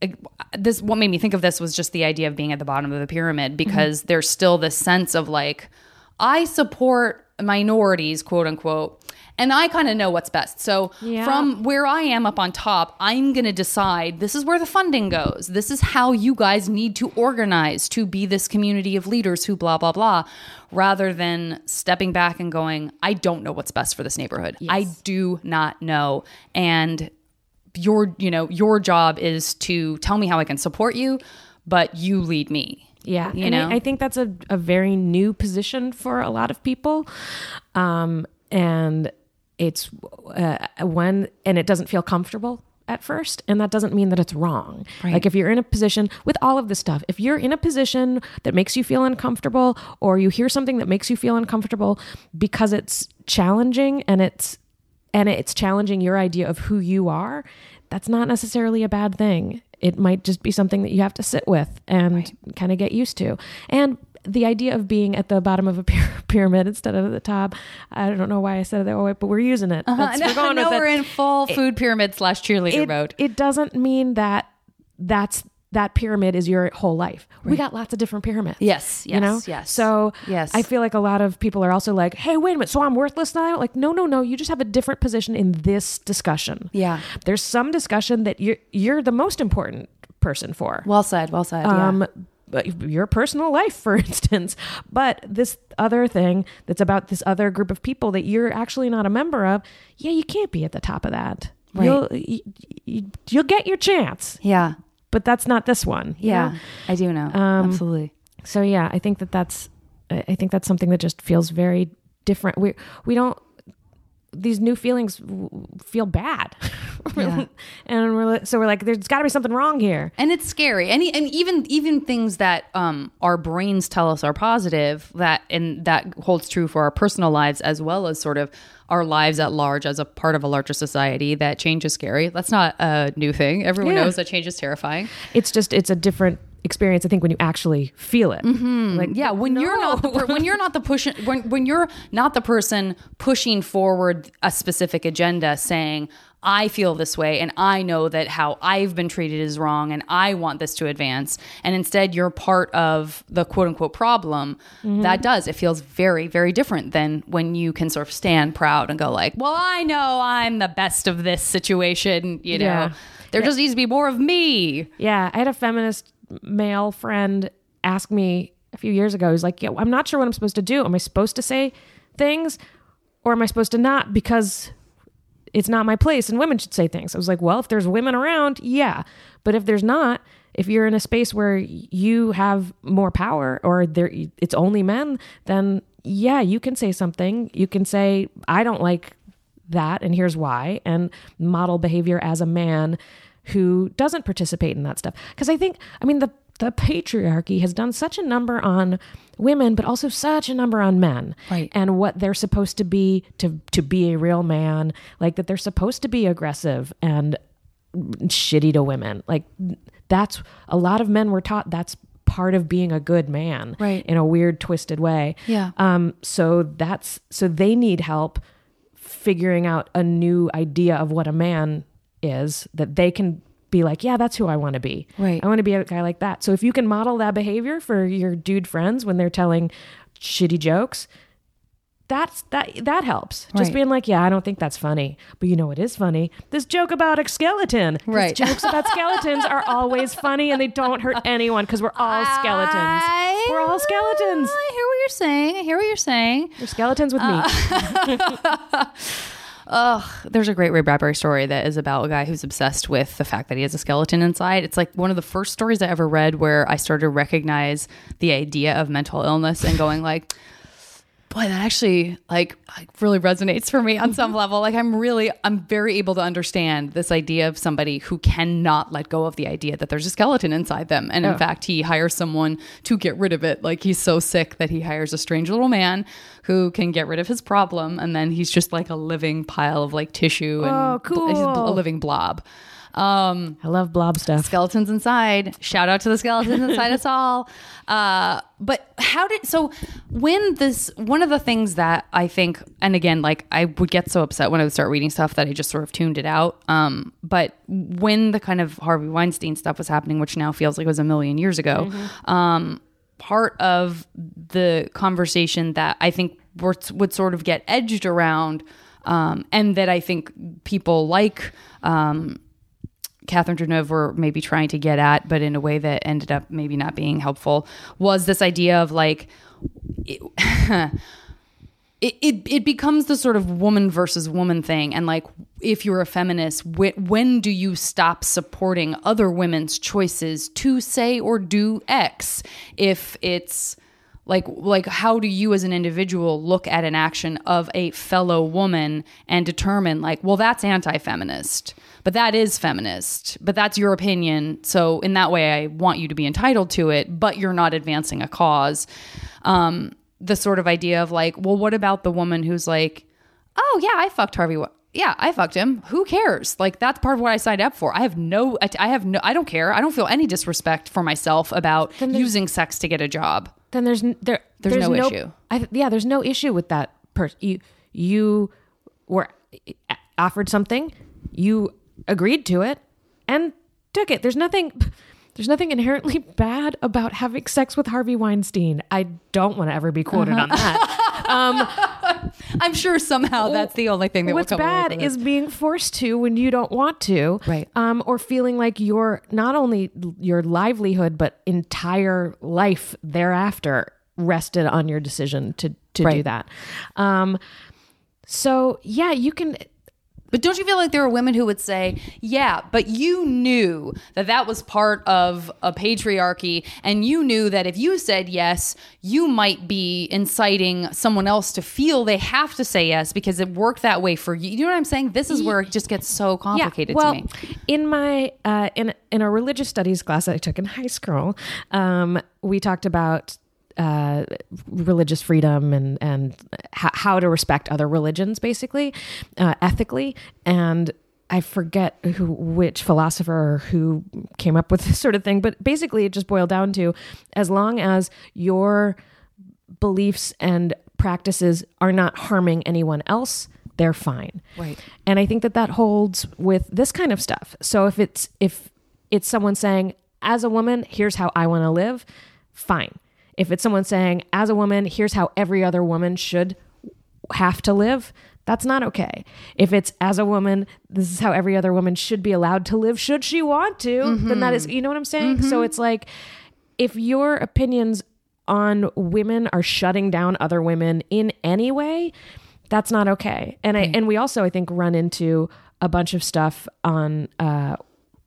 A: like, this. What made me think of this was just the idea of being at the bottom of the pyramid because there's still this sense of like, I support minorities, quote unquote. And I kind of know what's best. So,
C: Yeah.
A: from where I am up on top, I'm going to decide this is where the funding goes. This is how you guys need to organize to be this community of leaders who blah, blah, blah, rather than stepping back and going, I don't know what's best for this neighborhood. I do not know. And your, you know, your job is to tell me how I can support you, but you lead me.
C: Yeah,
A: You
C: and
A: know?
C: I, I think that's a, a very new position for a lot of people, um, and it's uh, when and it doesn't feel comfortable at first, and that doesn't mean that it's wrong. Like if you're in a position with all of this stuff, if you're in a position that makes you feel uncomfortable, or you hear something that makes you feel uncomfortable because it's challenging and it's and it's challenging your idea of who you are, that's not necessarily a bad thing. it might just be something that you have to sit with and kind of get used to. And the idea of being at the bottom of a pyramid instead of at the top, I don't know why I said it that way, but we're using it.
A: I
C: we're going it.
A: we're in full food pyramid slash cheerleader
C: it,
A: mode.
C: it doesn't mean that that's that pyramid is your whole life. We got lots of different pyramids.
A: Yes,
C: you know.
A: yes, yes.
C: So
A: Yes.
C: I feel like a lot of people are also like, "Hey, wait a minute, so I'm worthless now?" Like, no, no, no. You just have a different position in this discussion.
A: Yeah.
C: There's some discussion that you're you're the most important person for.
A: well said. Well said. yeah.
C: Um, but your personal life, for instance. But this other thing that's about this other group of people that you're actually not a member of, yeah, you can't be at the top of that.
A: Right.
C: You'll you, you, you'll get your chance,
A: Yeah.
C: but that's not this one.
A: Yeah.
C: know?
A: I do know.
C: Um,
A: Absolutely.
C: So yeah, I think that that's I I think that's something that just feels very different. We we don't these new feelings w- feel bad,
A: Yeah.
C: and we're so we're like, there's got to be something wrong here.
A: and it's scary and and even even things that um our brains tell us are positive that and that holds true for our personal lives as well as sort of our lives at large as a part of a larger society that change is scary that's not a new thing everyone
C: Yeah.
A: knows that change is terrifying
C: It's just it's a different experience. I think when you actually feel it, mm-hmm. like
A: yeah when you're not the when you're not the pushing when when you're not the person pushing forward a specific agenda saying I feel this way and I know that how I've been treated is wrong and I want this to advance and instead you're part of the quote unquote problem mm-hmm. that does it feels very very different than when you can sort of stand proud and go like well I know I'm the best of this situation you know
C: Yeah.
A: there just needs to be more of me
C: Yeah, I had a feminist male friend ask me a few years ago. He's like, "Yeah, I'm not sure what I'm supposed to do. Am I supposed to say things, or am I supposed to not because it's not my place and women should say things?" I was like, "Well, if there's women around, yeah, but if there's not." If you're in a space where you have more power or there it's only men, then yeah, you can say something. You can say I don't like that and here's why and model behavior as a man who doesn't participate in that stuff because i think i mean the the patriarchy has done such a number on women but also such a number on men
A: Right.
C: and what they're supposed to be to to be a real man like that they're supposed to be aggressive and shitty to women like that's a lot of men were taught that's part of being a good man
A: Right.
C: in a weird twisted way
A: Yeah.
C: um so that's so they need help figuring out a new idea of what a man is that they can be like, yeah, that's who I want to be.
A: Right.
C: I want to be a guy like that. So if you can model that behavior for your dude friends when they're telling shitty jokes, that's that that helps. Just
A: Right.
C: being like, yeah, I don't think that's funny. But you know what is funny? This joke about a skeleton.
A: Right.
C: Jokes about skeletons are always funny and they don't hurt anyone because we're all skeletons.
A: I-
C: We're all skeletons.
A: I hear what you're saying. I hear what you're saying.
C: You're skeletons with uh, meat.
A: There's a great Ray Bradbury story that is about a guy who's obsessed with the fact that he has a skeleton inside. It's like one of the first stories I ever read where I started to recognize the idea of mental illness and going like, boy, that actually like like, really resonates for me on some mm-hmm. level. Like I'm really I'm very able to understand this idea of somebody who cannot let go of the idea that there's a skeleton inside them. And in
C: Oh.
A: fact, he hires someone to get rid of it. Like he's so sick that he hires a strange little man who can get rid of his problem and then he's just like a living pile of like tissue and
C: Oh,
A: bl- a living blob. Um
C: I love blob stuff.
A: skeletons inside. Shout out to the skeletons inside us all. Uh, but how did so when this one of the things that I think, and again, like I would get so upset when I would start reading stuff that I just sort of tuned it out. Um, but when the kind of Harvey Weinstein stuff was happening, which now feels like it was a million years ago, um, part of the conversation that I think would, would sort of get edged around, um, and that I think people like. Um, Catherine Deneuve were maybe trying to get at, but in a way that ended up maybe not being helpful, was this idea of like it, it, it, becomes the sort of woman versus woman thing. And like, if you're a feminist, wh- when do you stop supporting other women's choices to say or do X? If it's like like how do you as an individual look at an action of a fellow woman and determine like well that's anti-feminist but that is feminist but that's your opinion so in that way i want you to be entitled to it but you're not advancing a cause um the sort of idea of like well what about the woman who's like oh yeah i fucked harvey yeah, I fucked him. Who cares? Like that's part of what I signed up for. I have no, I- I have no, I don't care. I don't feel any disrespect for myself about using sex to get a job.
C: Then there's there
A: There's no issue.
C: I, yeah, there's no issue with that person. You you were eh, eh, offered something, you agreed to it, and took it. There's nothing. There's nothing inherently bad about having sex with Harvey Weinstein. I don't want to ever be quoted on uh-huh. that.
A: Um, I'm sure somehow that's the only thing that
C: What's
A: will come away
C: bad is being forced to when you don't want to,
A: Right.
C: Um, or feeling like your not only your livelihood but entire life thereafter rested on your decision to to do that. Um, so yeah, you can.
A: But don't you feel like there are women who would say, yeah, but you knew that that was part of a patriarchy, and you knew that if you said yes, you might be inciting someone else to feel they have to say yes because it worked that way for you. You know what I'm saying? This is where it just gets so complicated yeah,
C: well,
A: to me.
C: in my uh, in in a religious studies class that I took in high school, um, we talked about uh, religious freedom and and h- how to respect other religions, basically, uh, ethically, and. I forget who, which philosopher who came up with this sort of thing, but basically it just boiled down to as long as your beliefs and practices are not harming anyone else, they're fine.
A: Right.
C: And I think that that holds with this kind of stuff. So if it's if it's someone saying as a woman, here's how I want to live, fine. If it's someone saying as a woman, here's how every other woman should have to live, that's not okay. If it's as a woman, this is how every other woman should be allowed to live should she want to, then that is you know what I'm saying? So it's like if your opinions on women are shutting down other women in any way, that's not okay. And I and we also I think run into a bunch of stuff on uh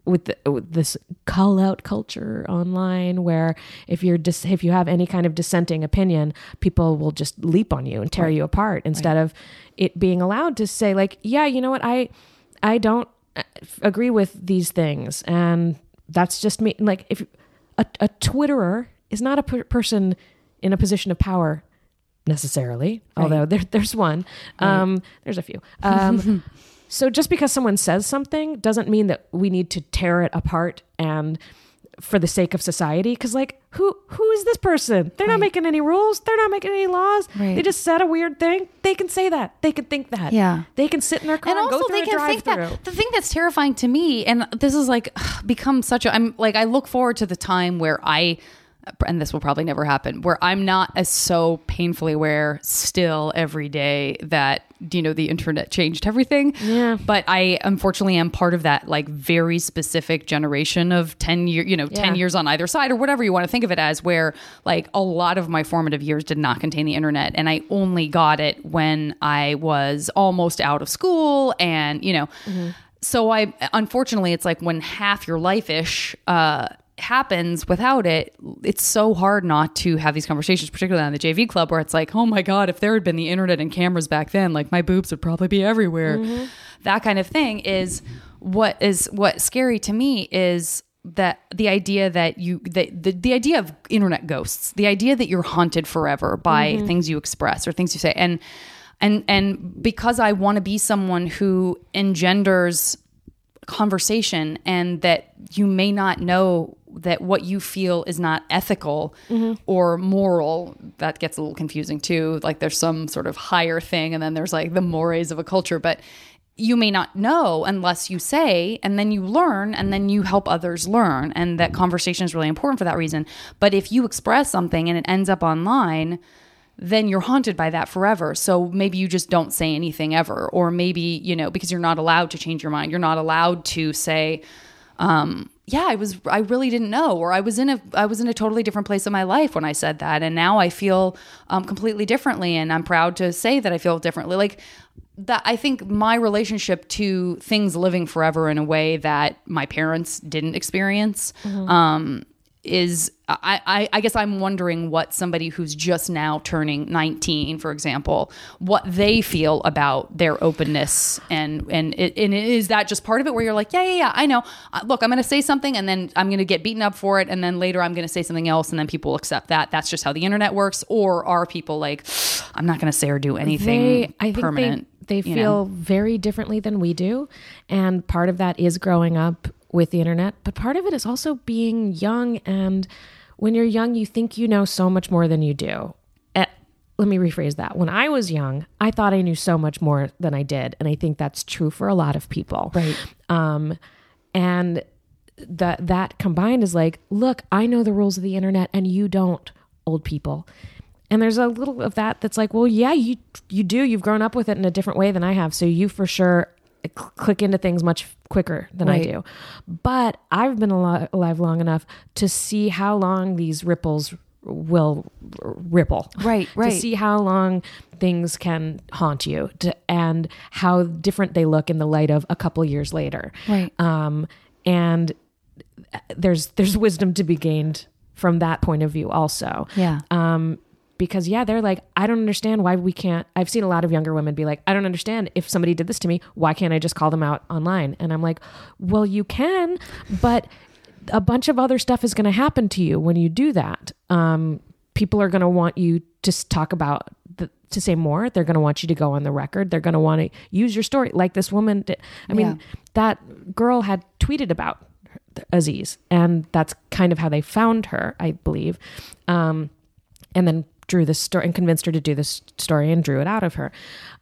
C: with, the, with this call out culture online where if you're dis- if you have any kind of dissenting opinion people will just leap on you and tear you apart instead of it being allowed to say like yeah you know what? I I don't uh, agree with these things. And that's just me. Like if a, a twitterer is not a per- person in a position of power necessarily although there, there's one. Um there's a few. Um so just because someone says something doesn't mean that we need to tear it apart and for the sake of society. Because like who who is this person? They're not making any rules. They're not making any laws.
A: Right.
C: they just said a weird thing. They can say that. They can think that.
A: Yeah.
C: they can sit in their car
A: and
C: and,
A: also
C: go through
A: they
C: a
A: can think
C: drive-through.
A: that the thing that's terrifying to me and this is like become such a i'm like i look forward to the time where i and this will probably never happen where i'm not as so painfully aware still every day that you know the internet changed everything.
C: Yeah.
A: but i unfortunately am part of that like very specific generation of 10 year you know 10 years on either side or whatever you want to think of it as where like a lot of my formative years did not contain the internet and i only got it when i was almost out of school and you know. So i unfortunately it's like when half your life-ish uh happens without it it's so hard not to have these conversations particularly on the jv club where it's like oh my god if there had been the internet and cameras back then like my boobs would probably be everywhere. Mm-hmm. That kind of thing is what is what's scary to me is that the idea that you that the, the idea of internet ghosts the idea that you're haunted forever by mm-hmm. things you express or things you say. And and and because i want to be someone who engenders conversation and that you may not know that what you feel is not ethical mm-hmm. or moral that gets a little confusing too like there's some sort of higher thing and then there's like the mores of a culture but you may not know unless you say and then you learn and then you help others learn and that conversation is really important for that reason but if you express something and it ends up online then you're haunted by that forever. So maybe you just don't say anything ever, or maybe you know because you're not allowed to change your mind. You're not allowed to say, um, "Yeah, I was, I really didn't know," or "I was in a, I was in a totally different place in my life when I said that, and now I feel um, completely differently, and I'm proud to say that I feel differently." Like that, I think my relationship to things living forever in a way that my parents didn't experience. Um, is I, I I guess I'm wondering what somebody who's just now turning 19, for example, what they feel about their openness and and it, and is that just part of it where you're like, yeah, yeah, yeah, I know. Uh, look, I'm going to say something and then I'm going to get beaten up for it, and then later I'm going to say something else, and then people will accept that. That's just how the internet works. Or are people like, I'm not going to say or do anything
C: they, I think
A: permanent?
C: they they feel
A: know?
C: very differently than we do and part of that is growing up with the internet but part of it is also being young and when you're young you think you know so much more than you do. Eh, let me rephrase that. When i was young i thought i knew so much more than i did and i think that's true for a lot of people.
A: Right.
C: um and that that combined is like look i know the rules of the internet and you don't old people. And there's a little of that that's like well yeah you you do. You've grown up with it in a different way than i have. So you for sure cl- click into things much quicker than i do but i've been ali- alive long enough to see how long these ripples will r- ripple
A: Right, right.
C: to see how long things can haunt you to, and how different they look in the light of a couple years later
A: Right.
C: um, and there's there's wisdom to be gained from that point of view also
A: Yeah.
C: um because yeah they're like i don't understand why we can't i've seen a lot of younger women be like i don't understand. If somebody did this to me why can't i just call them out online? And i'm like well you can but a bunch of other stuff is going to happen to you when you do that. Um people are going to want you to talk about the, to say more. They're going to want you to go on the record. They're going to want to use your story. Like this woman did i mean
A: Yeah.
C: that girl had tweeted about Aziz, and that's kind of how they found her, I believe. Um, and then drew this story and convinced her to do this story and drew it out of her.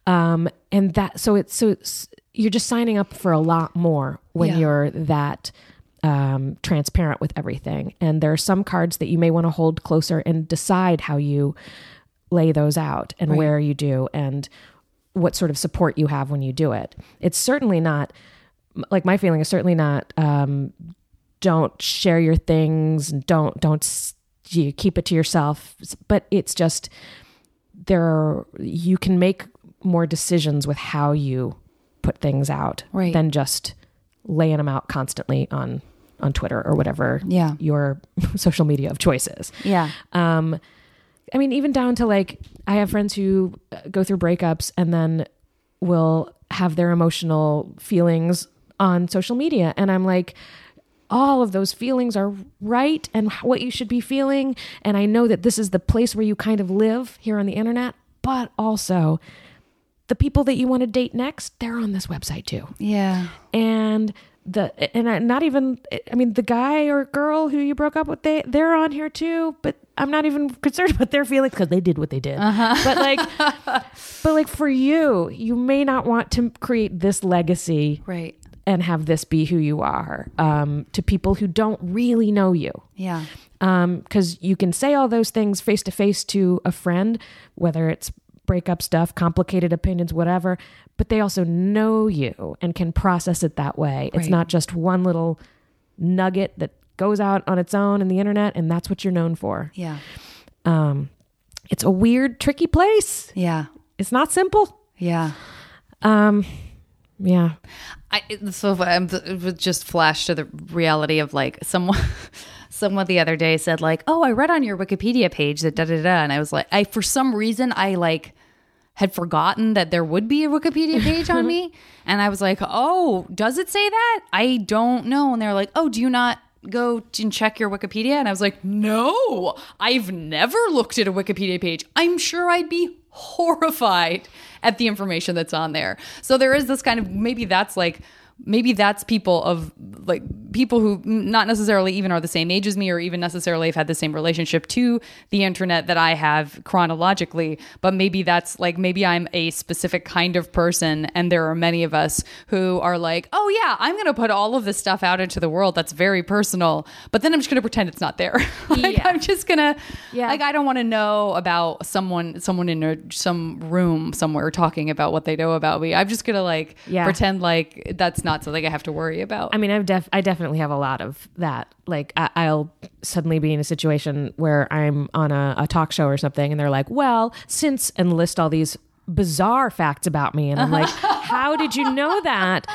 C: Um, and that so it's so it's, you're just signing up for a lot more when
A: Yeah.
C: you're that um, transparent with everything. And there are some cards that you may want to hold closer and decide how you lay those out and
A: Right.
C: where you do and what sort of support you have when you do it. It's certainly not like my feeling is certainly not um, don't share your things and don't don't you keep it to yourself but it's just there are, you can make more decisions with how you put things out
A: Right.
C: than just laying them out constantly on on Twitter or whatever
A: Yeah.
C: your social media of choice is.
A: Yeah.
C: Um, I mean, even down to like, I have friends who uh, go through breakups and then will have their emotional feelings on social media. And I'm like, all of those feelings are right and what you should be feeling. And I know that this is the place where you kind of live here on the internet, but also the people that you want to date next, they're on this website too
A: Yeah.
C: and the and not even I mean the guy or girl who you broke up with they they're on here too but I'm not even concerned about their feelings because they did what they did uh-huh. but like but like for you you may not want to create this legacy
A: Right.
C: And have this be who you are um, to people who don't really know you
A: Yeah.
C: because you can say all those things face to face to a friend, whether it's breakup stuff, complicated opinions, whatever, but they also know you and can process it that way. It's not just one little nugget that goes out on its own in the internet and that's what you're known for.
A: Yeah.
C: Um, it's a weird, tricky place.
A: Yeah.
C: It's not simple.
A: Yeah.
C: Um, yeah.
A: I so I'm it was just flashed to the reality of like someone someone the other day said like, "Oh, I read on your Wikipedia page that da da da," and I was like, I for some reason I like had forgotten that there would be a Wikipedia page on me, and I was like, "Oh, does it say that?" I don't know, and they're like, "Oh, do you not?" Go and check your Wikipedia. And I was like, no, I've never looked at a Wikipedia page. I'm sure I'd be horrified at the information that's on there. So there is this kind of maybe that's like maybe that's people of like people who not necessarily even are the same age as me or even necessarily have had the same relationship to the internet that I have chronologically but maybe that's like maybe I'm a specific kind of person and there are many of us who are like oh yeah I'm going to put all of this stuff out into the world that's very personal but then I'm just going to pretend it's not there like
C: Yeah.
A: I'm just going to
C: Yeah.
A: like I don't want to know about someone someone in a, some room somewhere talking about what they know about me I'm just going to like
C: Yeah.
A: pretend like that's not something I have to worry about.
C: I mean, I've def- I definitely have a lot of that. Like, I- I'll suddenly be in a situation where I'm on a, a talk show or something, and they're like, "Well, since," and list all these bizarre facts about me, and I'm like, "How did you know that?"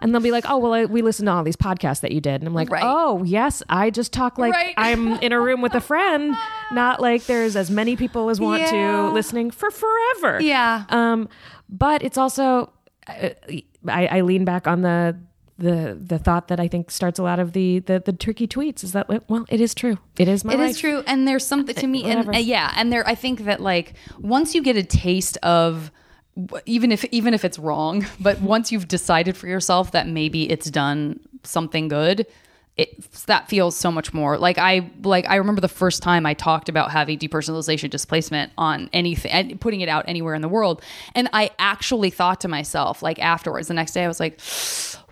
C: And they'll be like, "Oh, well, I, we listened to all these podcasts that you did," and I'm like,
A: Right.
C: "Oh, yes, I just talk like
A: Right.
C: I'm in a room with a friend, not like there's as many people as want
A: Yeah.
C: to listening for forever."
A: Yeah.
C: Um, but it's also uh, I, I lean back on the the the thought that I think starts a lot of the the, the tricky tweets is that well it is true it is my
A: It is true, and there's something to me, and uh, yeah, and there. I think that like once you get a taste of even if even if it's wrong, but once you've decided for yourself that maybe it's done something good, it that feels so much more. Like I like I remember the first time I talked about having depersonalization displacement on anything and putting it out anywhere in the world, and I actually thought to myself like afterwards the next day I was like,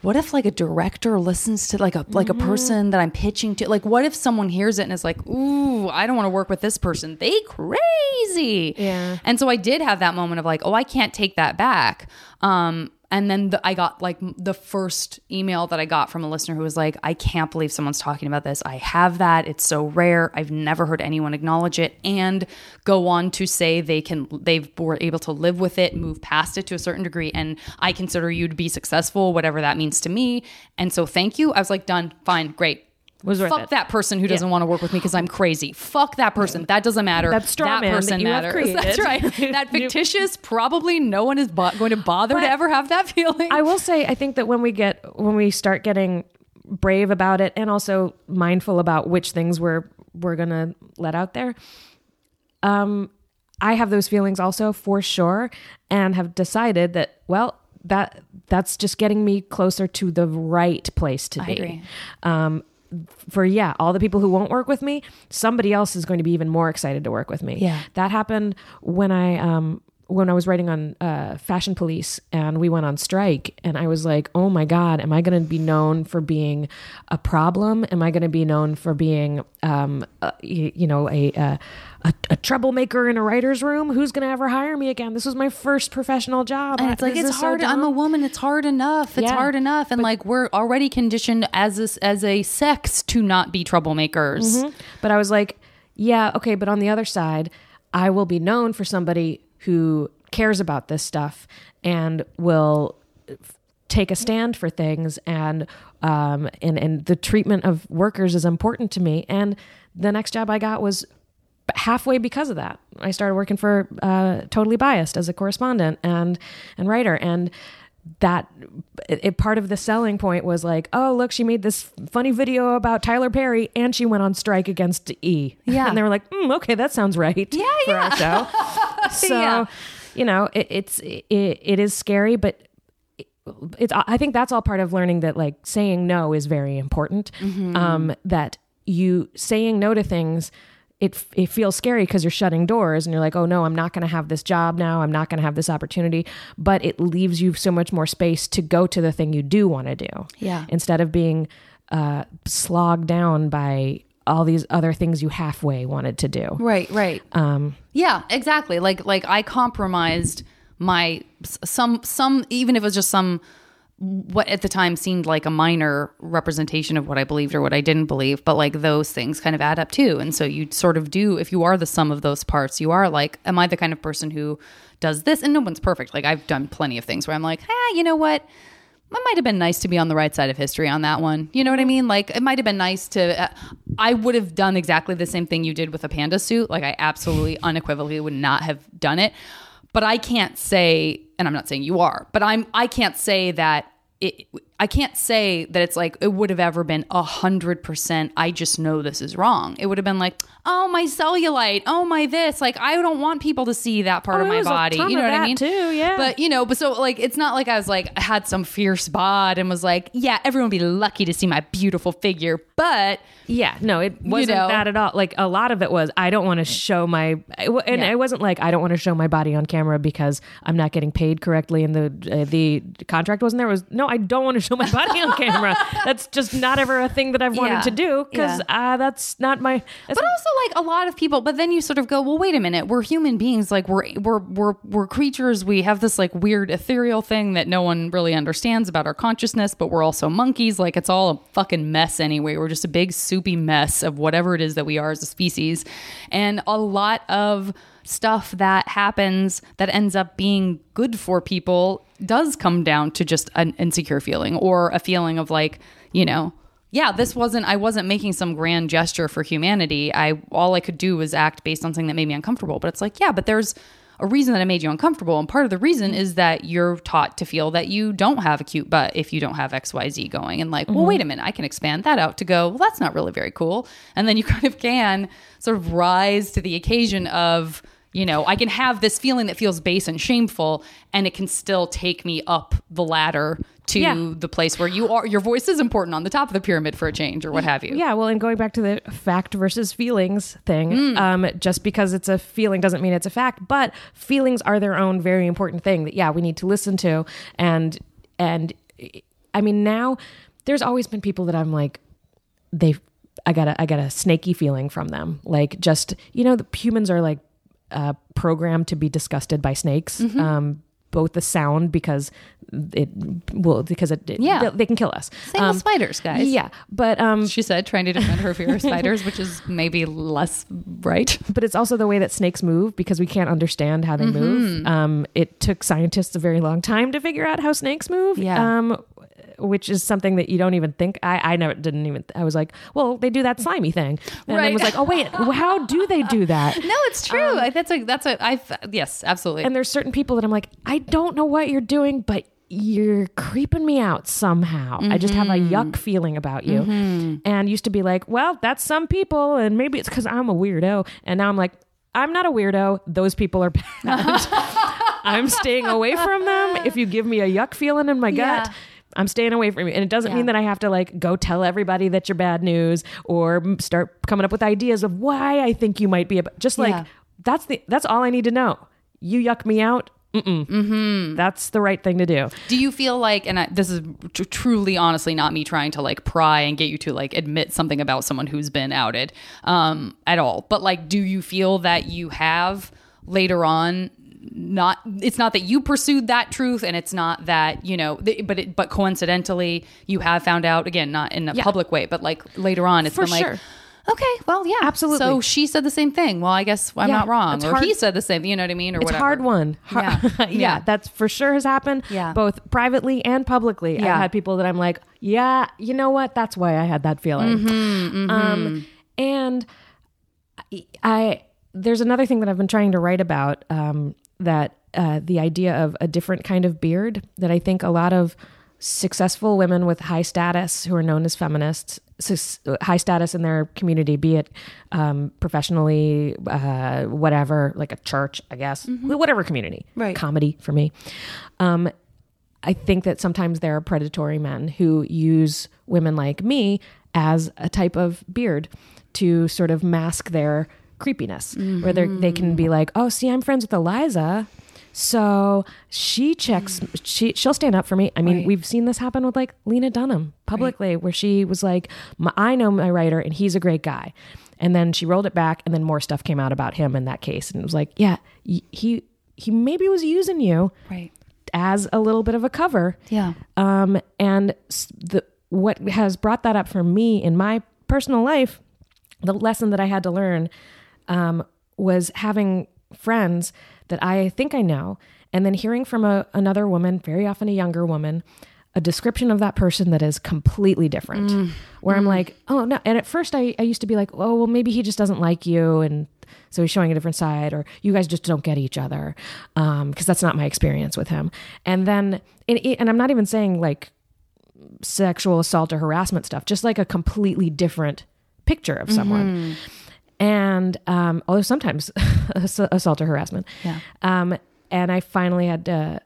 A: what if like a director listens to like a like a person that I'm pitching to? Like what if someone hears it and is like, ooh, I don't want to work with this person, they crazy,
C: Yeah.
A: and so I did have that moment of like, oh, I can't take that back. Um, and then the, I got like the first email that I got from a listener who was like, I can't believe someone's talking about this. I have that. It's so rare. I've never heard anyone acknowledge it and go on to say they can, they were able to live with it, move past it to a certain degree. And I consider you to be successful, whatever that means to me. And so thank you. I was like, done, fine, great.
C: Was worth
A: Fuck
C: it.
A: that person who doesn't want to work with me because I'm crazy. Fuck that person. That doesn't matter.
C: That straw man that
A: person
C: you
A: matters. That's right. That fictitious. Probably no one is bo- going to bother to ever have that feeling.
C: I will say, I think that when we get when we start getting brave about it, and also mindful about which things we're we're gonna let out there, um, I have those feelings also for sure, and have decided that well that that's just getting me closer to the right place to be.
A: agree.
C: Um, for yeah, all the people who won't work with me, somebody else is going to be even more excited to work with me.
A: Yeah.
C: that happened when I um when I was writing on uh, Fashion Police and we went on strike, and I was like, oh my god, am I going to be known for being a problem? Am I going to be known for being um uh, you, you know a, a a a troublemaker in a writer's room? Who's going to ever hire me again? This was my first professional job,
A: and it's like it's
C: this so
A: hard. I'm a woman. It's hard enough. It's
C: Yeah.
A: hard enough. And like we're already conditioned as a, as a sex to not be troublemakers.
C: But I was like, yeah, okay, but on the other side, I will be known for somebody who cares about this stuff and will f- take a stand for things and um and and the treatment of workers is important to me and the next job I got was halfway because of that. I started working for uh, Totally Biased as a correspondent and and writer, and that it, it- part of the selling point was like, oh look, she made this funny video about Tyler Perry, and she went on strike against E.
A: Yeah.
C: and they were like, mm, okay, that sounds right.
A: Yeah,
C: show. so
A: Yeah.
C: you know, it, it's it, it is scary, but it's i think that's all part of learning that like saying no is very important um that you saying no to things it it feels scary because you're shutting doors and you're like oh no i'm not going to have this job now i'm not going to have this opportunity but it leaves you so much more space to go to the thing you do want to do
A: Yeah.
C: instead of being uh slogged down by all these other things you halfway wanted to do
A: Right, right.
C: um
A: Yeah, exactly. Like like I compromised my some some even if it was just some what at the time seemed like a minor representation of what I believed or what I didn't believe, but like those things kind of add up too. And so you sort of do if you are the sum of those parts, you are like am I the kind of person who does this and no one's perfect. Like I've done plenty of things where I'm like, "Ah, you know what? It might have been nice to be on the right side of history on that one. You know what I mean? Like it might have been nice to. Uh, I would have done exactly the same thing you did with a panda suit. Like I absolutely unequivocally would not have done it. But I can't say, and I'm not saying you are, but I'm. I can't say that it. I can't say that it's like it would have ever been a hundred percent. I just know this is wrong. It would have been like, oh my cellulite, oh my this. Like I don't want people to see that part
C: Oh,
A: of my body. You know what I mean?
C: too, yeah.
A: But you know, but so like it's not like I was like had some fierce bod and was like, yeah, everyone would be lucky to see my beautiful figure. But
C: Yeah, no, it wasn't
A: know?
C: that at all. Like a lot of it was I don't want to show my, and
A: Yeah.
C: it wasn't like I don't want to show my body on camera because I'm not getting paid correctly, and the uh, the contract wasn't there. It was no, I don't want to show my body on camera. That's just not ever a thing that I've wanted
A: Yeah.
C: to do because uh, that's not my. That's
A: but also like a lot of people but then you sort of go well wait a minute. We're human beings. Like we're we're we're, we're creatures. We have this like weird ethereal thing that no one really understands about our consciousness but we're also monkeys. Like it's all a fucking mess anyway. We're just a big soupy mess of whatever it is that we are as a species. And a lot of stuff that happens that ends up being good for people does come down to just an insecure feeling or a feeling of like you know yeah, this wasn't I wasn't making some grand gesture for humanity. I all I could do was act based on something that made me uncomfortable. But it's like, yeah, but there's a reason that it made you uncomfortable. And part of the reason is that you're taught to feel that you don't have a cute butt if you don't have XYZ going. And like, well, mm-hmm. wait a minute, I can expand that out to go, well, that's not really very cool. And then you kind of can sort of rise to the occasion of You know, I can have this feeling that feels base and shameful, and it can still take me up the ladder to
C: Yeah.
A: the place where you are. Your voice is important on the top of the pyramid for a change, or what have you.
C: Yeah, well, and going back to the fact versus feelings thing,
A: Mm.
C: um, just because it's a feeling doesn't mean it's a fact, but feelings are their own very important thing that yeah we need to listen to, and and I mean now there's always been people that I'm like they I got a I got a snaky feeling from them, like just you know the humans are like uh, programmed to be disgusted by snakes.
A: Mm-hmm.
C: Um, both the sound because it well because it, it-
A: Yeah.
C: they, they can kill us.
A: Same with spiders, guys.
C: Yeah, but um,
A: She said, trying to defend her fear of spiders, which is maybe less right.
C: but it's also the way that snakes move because we can't understand how they
A: Mm-hmm.
C: move. Um, it took scientists a very long time to figure out how snakes move.
A: Yeah.
C: Um, which is something that you don't even think. I, I never didn't even. I was like, well, they do that slimy thing, and I
A: Right.
C: was like, oh wait, how do they do that?
A: No, it's true. I that's a that's a I yes, absolutely.
C: And there's certain people that I'm like, I don't know what you're doing, but you're creeping me out somehow. I just have a
A: Mm-hmm.
C: yuck feeling about you. And used to be like, well, that's some people, and maybe it's because I'm a weirdo. And now I'm like, I'm not a weirdo. Those people are bad. I'm staying away from them. If you give me a yuck feeling in my gut,
A: Yeah.
C: I'm staying away from you. And it doesn't
A: Yeah.
C: mean that I have to like go tell everybody that you're bad news or start coming up with ideas of why I think you might be a, just like
A: Yeah.
C: that's the that's all I need to know. You yuck me out. Mm-mm. Mm-hmm. That's the right thing to do.
A: Do you feel like, and I, this is tr- truly, honestly, not me trying to like pry and get you to like admit something about someone who's been outed um, at all, but like, do you feel that you have later on? Not, it's not that you pursued that truth, and it's not that you know, th- but it, but coincidentally, you have found out again, not in a
C: Yeah.
A: public way, but like later on, it's
C: For
A: been like,
C: sure.
A: okay, well, yeah,
C: Absolutely.
A: So she said the same thing. Well, I guess I'm
C: Yeah,
A: not wrong, or
C: hard-
A: he said the same. You know what I mean? Or
C: It's
A: whatever.
C: hard one. Har-
A: Yeah.
C: yeah.
A: Yeah.
C: that's for sure has happened.
A: Yeah.
C: Both privately and publicly.
A: Yeah.
C: I've had people that I'm like, yeah, you know what? That's why I had that feeling.
A: Mm-hmm,
C: Um, and I, I there's another thing that I've been trying to write about um, that uh, the idea of a different kind of beard that I think a lot of successful women with high status who are known as feminists high status in their community be it um, professionally uh, whatever like a church i guess whatever community.
A: Right.
C: comedy for me. Um, I think that sometimes there are predatory men who use women like me as a type of beard to sort of mask their creepiness, where they they can be like, "Oh, see, I'm friends with Eliza." So she checks. She she'll stand up for me. I mean,
A: Right.
C: we've seen this happen with like Lena Dunham publicly, where she was like, "I know my writer, and he's a great guy," and then she rolled it back, and then more stuff came out about him in that case, and it was like, "Yeah, he he maybe was using you
A: Right.
C: as a little bit of a cover."
A: Yeah.
C: Um, and the what has brought that up for me in my personal life, the lesson that I had to learn um, was having friends that I think I know, and then hearing from a, another woman, very often a younger woman, a description of that person that is completely different. Mm. Where I'm mm. like, oh no. And at first, I, I used to be like, oh well, maybe he just doesn't like you, and so he's showing a different side, or you guys just don't get each other, um, because that's not my experience with him. And then, and, and I'm not even saying like sexual assault or harassment stuff, just like a completely different picture of someone. Mm-hmm. And um, although sometimes assault or harassment.
A: Yeah.
C: Um, and I finally had to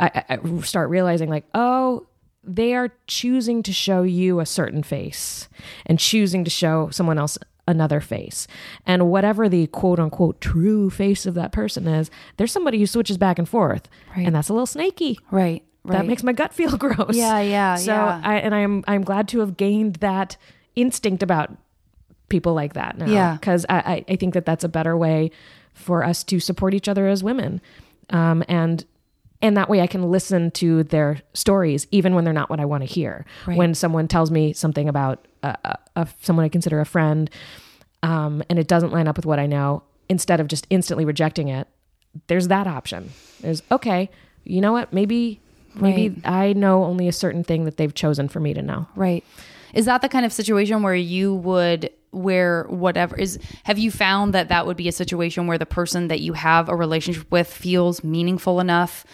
C: I, I start realizing like, oh, they are choosing to show you a certain face and choosing to show someone else another face. And whatever the quote unquote true face of that person is, there's somebody who switches back and forth.
A: Right.
C: And that's a little snaky
A: Right.
C: that makes my gut feel gross.
A: Yeah, yeah,
C: So
A: yeah.
C: I and I'm I'm glad to have gained that instinct about people like that now.
A: Yeah.
C: because I, I think that that's a better way for us to support each other as women, um, and and that way I can listen to their stories even when they're not what I want to hear.
A: Right.
C: When someone tells me something about a, a, a someone I consider a friend, um, and it doesn't line up with what I know, instead of just instantly rejecting it, there's that option. There's okay, you know what? Maybe maybe
A: Right.
C: I know only a certain thing that they've chosen for me to know.
A: Right. Is that the kind of situation where you would where whatever is have you found that that would be a situation where the person that you have a relationship with feels meaningful enough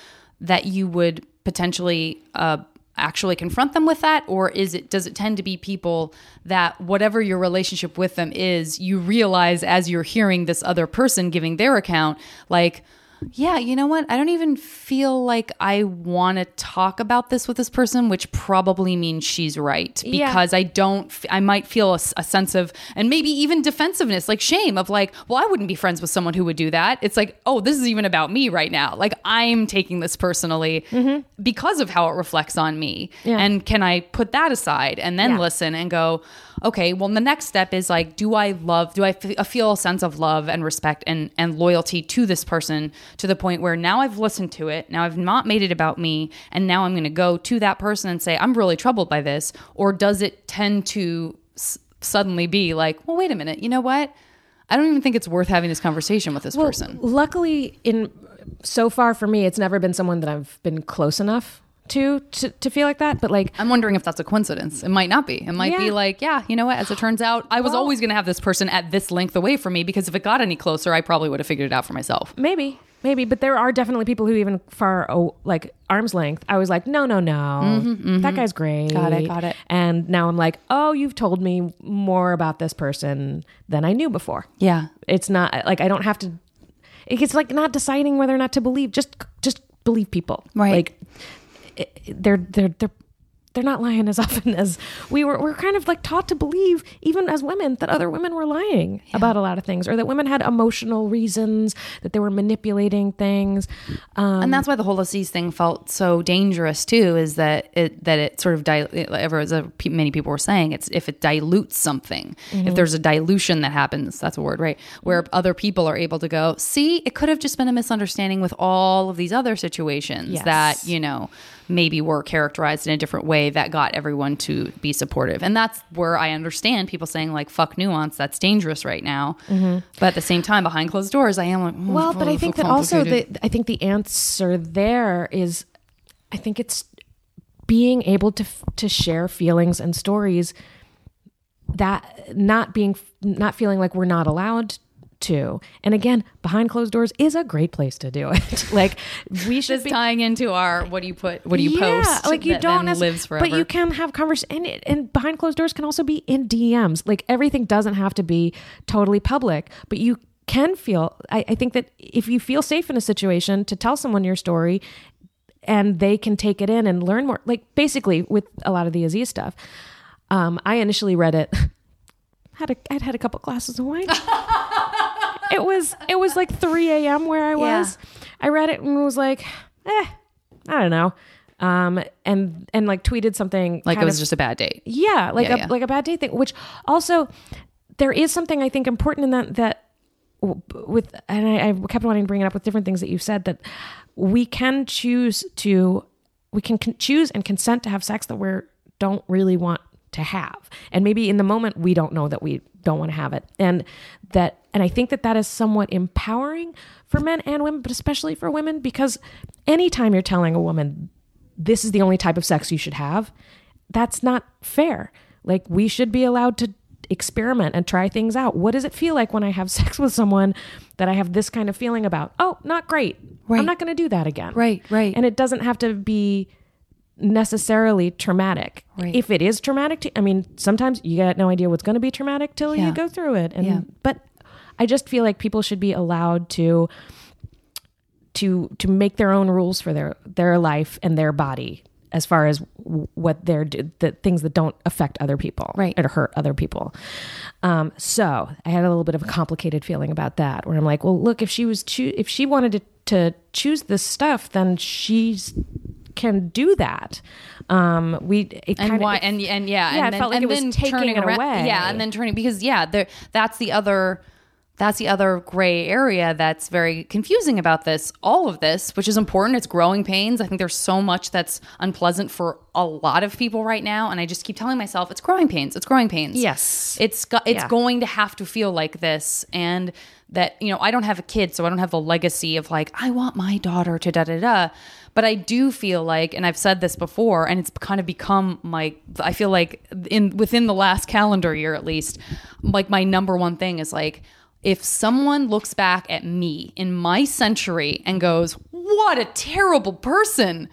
A: that you would potentially uh actually confront them with that? Or is it does it tend to be people that whatever your relationship with them is you realize as you're hearing this other person giving their account like yeah, you know what? I don't even feel like I want to talk about this with this person, which probably means she's right
C: Yeah.
A: because I don't, I might feel a sense of, and maybe even defensiveness, like shame of like, well, I wouldn't be friends with someone who would do that. It's like, oh, this is even about me right now. Like I'm taking this personally because of how it reflects on me.
C: Mm-hmm. Yeah.
A: And can I put that aside and then
C: Yeah.
A: listen and go, okay, well, the next step is like, do I love, do I f- uh, feel a sense of love and respect and, and loyalty to this person to the point where now I've listened to it, now I've not made it about me, and now I'm going to go to that person and say, I'm really troubled by this? Or does it tend to s- suddenly be like, well, wait a minute, you know what? I don't even think it's worth having this conversation with this person.
C: Luckily, in so far for me, it's never been someone that I've been close enough to to, to feel like that. But like,
A: I'm wondering if that's a coincidence. It might not be. It might be like, yeah, you know what? As it turns out, I was
C: Well-
A: always going to have this person at this length away from me because if it got any closer, I probably would have figured it out for myself.
C: maybe, maybe, but there are definitely people who even far oh, like arm's length. I was like, no, no, no, that guy's great.
A: Mm-hmm, Got it, got it.
C: And now I'm like, oh, you've told me more about this person than I knew before.
A: Yeah.
C: It's not like I don't have to. It's like not deciding whether or not to believe. Just just believe people.
A: Right.
C: Like they're they're they're they're not lying as often as we were. We're kind of like taught to believe, even as women, that other women were lying about a lot of things, or that women had emotional reasons, that they were manipulating things. Um,
A: and that's why the whole Aziz thing felt so dangerous too. Is that it that it sort of dil- ever as many people were saying it's if it dilutes something, if there's a dilution that happens, that's a word, right? Where other people are able to go, see, it could have just been a misunderstanding with all of these other situations
C: Yes.
A: that you know maybe were characterized in a different way that got everyone to be supportive, and that's where I understand people saying like "fuck nuance," that's dangerous right now. But at the same time, behind closed doors, I am like, "Mm,
C: Well, but I think that also
A: complicated."
C: the I think the answer there is, I think it's being able to to share feelings and stories that not being not feeling like we're not allowed to. And again, behind closed doors is a great place to do it. like we should
A: Just
C: be
A: tying into our what do you put what do you
C: yeah,
A: post
C: like you don't
A: lives forever
C: but you can have conversation and, and behind closed doors can also be in dms like everything doesn't have to be totally public but you can feel I, I think that if you feel safe in a situation to tell someone your story and they can take it in and learn more like basically with a lot of the aziz stuff um, i initially read it had a i'd had a couple glasses of wine it was it was like 3 a.m where i was. I read it and was like eh i don't know. Um and and like tweeted something
A: like it was
C: of-
A: just a bad date.
C: Yeah like
A: Yeah,
C: a
A: yeah.
C: like a bad day thing which also there is something i think important in that that with and I, I kept wanting to bring it up with different things that you've said that we can choose to we can con- choose and consent to have sex that we don't really want to have. And maybe in the moment we don't know that we don't want to have it. And that and i think that that is somewhat empowering for men and women but especially for women because anytime you're telling a woman this is the only type of sex you should have that's not fair. Like we should be allowed to experiment and try things out. What does it feel like when i have sex with someone that i have this kind of feeling about? Oh not great.
A: Right.
C: i'm not going to do that again.
A: Right, right.
C: and it doesn't have to be necessarily traumatic
A: Right.
C: if it is traumatic to, i mean sometimes you got no idea what's going to be traumatic till
A: Yeah.
C: you go through it and
A: Yeah.
C: but i just feel like people should be allowed to to to make their own rules for their their life and their body as far as what they're the things that don't affect other people
A: Right.
C: or hurt other people um so i had a little bit of a complicated feeling about that where i'm like well look if she was choo- if she wanted to to choose this stuff then she's can do that um we it
A: and why and and yeah,
C: Yeah,
A: and
C: it
A: then,
C: felt like
A: and
C: it was taking
A: turning
C: it
A: around,
C: away.
A: yeah and then turning because yeah there that's the other that's the other gray area that's very confusing about this all of this which is important it's growing pains i think there's so much that's unpleasant for a lot of people right now and i just keep telling myself it's growing pains it's growing pains
C: Yes.
A: it's go- it's
C: Yeah.
A: going to have to feel like this and that you know i don't have a kid so i don't have the legacy of like i want my daughter to da da da but i do feel like and i've said this before and it's kind of become my i feel like in within the last calendar year at least like my number one thing is like if someone looks back at me in my century and goes what a terrible person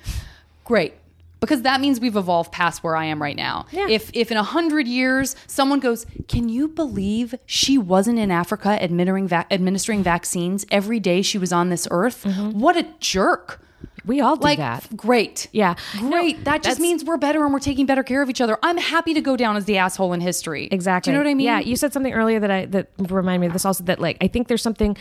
A: great because that means we've evolved past where I am right now.
C: Yeah.
A: If if in a hundred years someone goes, can you believe she wasn't in Africa administering va- administering vaccines every day she was on this earth? Mm-hmm. What a jerk!
C: We all do
A: Like,
C: that.
A: great,
C: Yeah.
A: great.
C: No,
A: that just means we're better and we're taking better care of each other. I'm happy to go down as the asshole in history.
C: Exactly.
A: Do you know what I mean?
C: Yeah, you said something earlier that I that reminded me of this also that like I think there's something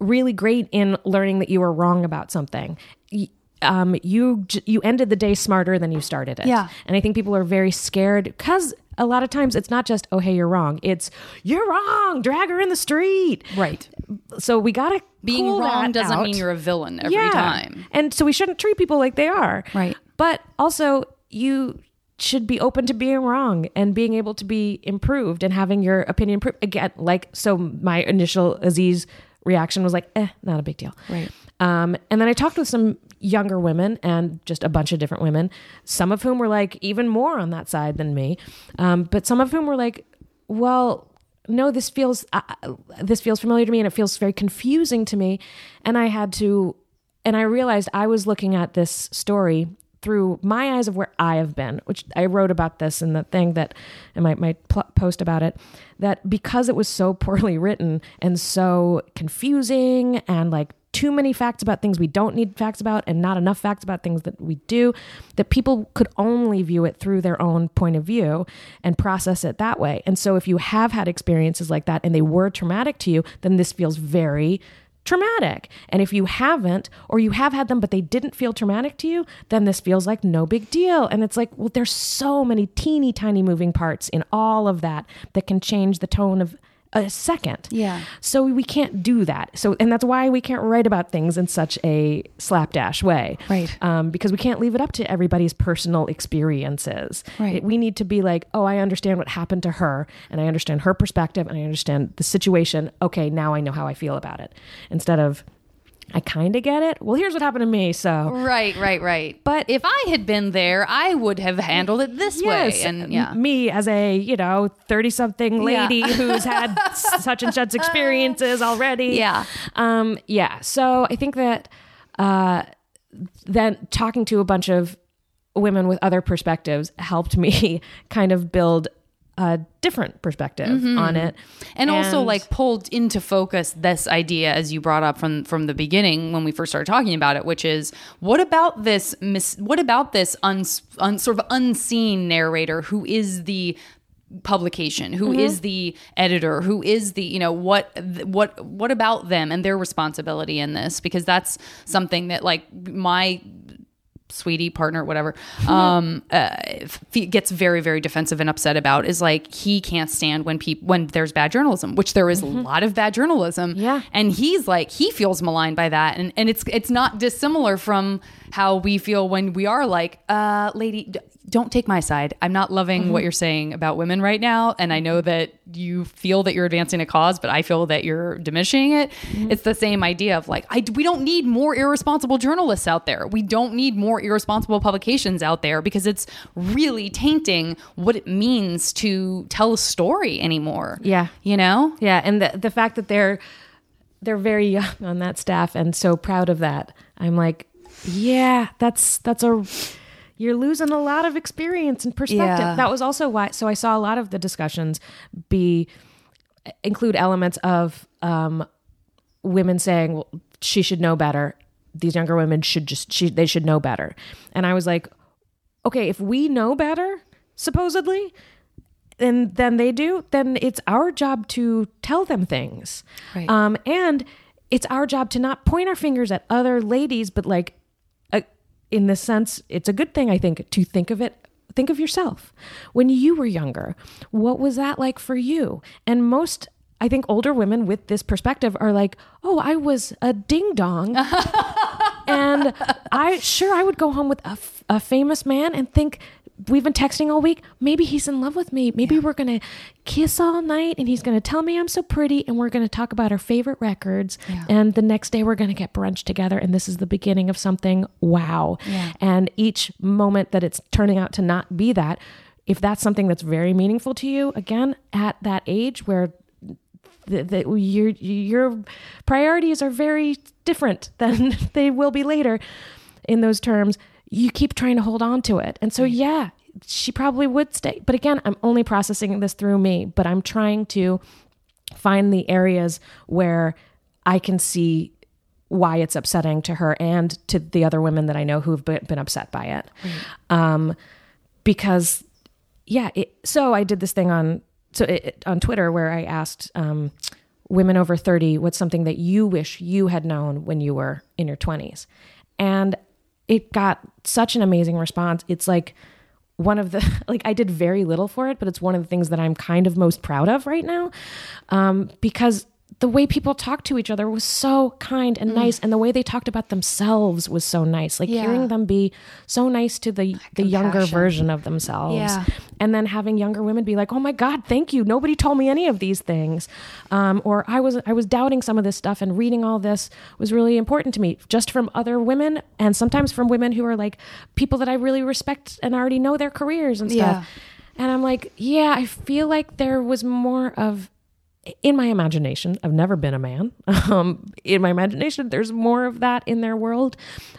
C: really great in learning that you were wrong about something. Y- Um, you you ended the day smarter than you started it.
A: Yeah.
C: and I think people are very scared because a lot of times it's not just oh hey you're wrong. It's you're wrong. Drag her in the street.
A: right.
C: So we gotta
A: Being
C: cool
A: wrong doesn't
C: out.
A: mean you're a villain every time.
C: And so we shouldn't treat people like they are.
A: Right.
C: But also, you should be open to being wrong and being able to be improved and having your opinion improved. Again, like, so my initial Aziz reaction was like, eh, not a big deal.
A: Right.
C: Um, and then I talked with some younger women and just a bunch of different women, some of whom were like even more on that side than me. Um, but some of whom were like, well, no, this feels uh, this feels familiar to me, and it feels very confusing to me. And I had to, and I realized I was looking at this story through my eyes of where I have been, which I wrote about this in the thing that, in my my pl- post about it, that because it was so poorly written and so confusing and like too many facts about things we don't need facts about and not enough facts about things that we do that people could only view it through their own point of view and process it that way. And so if you have had experiences like that and they were traumatic to you then this feels very traumatic. And if you haven't or you have had them but they didn't feel traumatic to you then this feels like no big deal. And it's like well there's so many teeny tiny moving parts in all of that that can change the tone of a second
A: Yeah.
C: so we can't do that. So, and that's why we can't write about things in such a slapdash way,
A: Right.
C: Um, because we can't leave it up to everybody's personal experiences.
A: Right.
C: It- we need to be like, oh, I understand what happened to her, and I understand her perspective, and I understand the situation. Okay, now I know how I feel about it. Instead of, I kind of get it. Well, here's what happened to me. So,
A: Right, right, right.
C: But-
A: if I had been there, I would have handled it this way. And yeah.
C: me as a you know thirty something lady
A: Yeah.
C: who's had such and such experiences already.
A: Yeah.
C: um, yeah. So I think that uh, then talking to a bunch of women with other perspectives helped me kind of build a different perspective mm-hmm. on it,
A: and also like pulled into focus this idea as you brought up from from the beginning when we first started talking about it which is what about this mis- what about this un, un, sort of unseen narrator who is the publication who mm-hmm. is the editor who is the you know what what what about them and their responsibility in this? Because that's something that like my sweetie partner whatever um uh, f- gets very very defensive and upset about is like he can't stand when people when there's bad journalism which there is a lot of bad journalism.
C: Yeah.
A: and he's like he feels maligned by that. And and it's it's not dissimilar from how we feel when we are like uh lady don't take my side. I'm not loving what mm-hmm. you're saying about women right now and i know that you feel that you're advancing a cause but i feel that you're diminishing it. Mm-hmm. It's the same idea of like I, we don't need more irresponsible journalists out there. We don't need more irresponsible publications out there because it's really tainting what it means to tell a story anymore.
C: Yeah.
A: you know?
C: Yeah, and the the fact that they're they're very young on that staff and so proud of that. I'm like, yeah, that's that's a you're losing a lot of experience and perspective.
A: Yeah.
C: That was also why so I saw a lot of the discussions be include elements of um women saying, well, she should know better. These younger women should just she they should know better. And I was like, okay, if we know better, supposedly, and then they do, then it's our job to tell them things.
A: Right.
C: Um, and it's our job to not point our fingers at other ladies, but like, in the sense, it's a good thing, I think, to think of it. Think of yourself. When you were younger, what was that like for you? And most, I think, older women with this perspective are like, oh, I was a ding dong. and I sure I would go home with a, f- a famous man and think we've been texting all week. Maybe he's in love with me. Maybe we're gonna kiss all night, and he's gonna tell me I'm so pretty, and we're gonna talk about our favorite records. And the next day we're gonna get brunch together, and this is the beginning of something. Wow!
A: Yeah.
C: And each moment that it's turning out to not be that, if that's something that's very meaningful to you, again at that age where that your your priorities are very different than they will be later in those terms you keep trying to hold on to it. And so, yeah, she probably would stay. But again, I'm only processing this through me, but I'm trying to find the areas where I can see why it's upsetting to her and to the other women that I know who've been, been upset by it. Um, because, yeah, it, so I did this thing on so it, on Twitter where I asked um, women over 30 what's something that you wish you had known when you were in your 20s. And it got such an amazing response. It's like one of the like I did very little for it, but it's one of the things that I'm kind of most proud of right now, um, because the way people talked to each other was so kind and nice, and the way they talked about themselves was so nice. Like
A: Yeah.
C: hearing them be so nice to the the younger version of themselves,
A: Yeah.
C: and then having younger women be like, "Oh my God, thank you! Nobody told me any of these things," um, or I was I was doubting some of this stuff, and reading all this was really important to me, just from other women, and sometimes from women who are like people that I really respect and already know their careers and stuff.
A: Yeah.
C: And I'm like, yeah, I feel like there was more of in my imagination, I've never been a man. Um, in my imagination, there's more of that in their world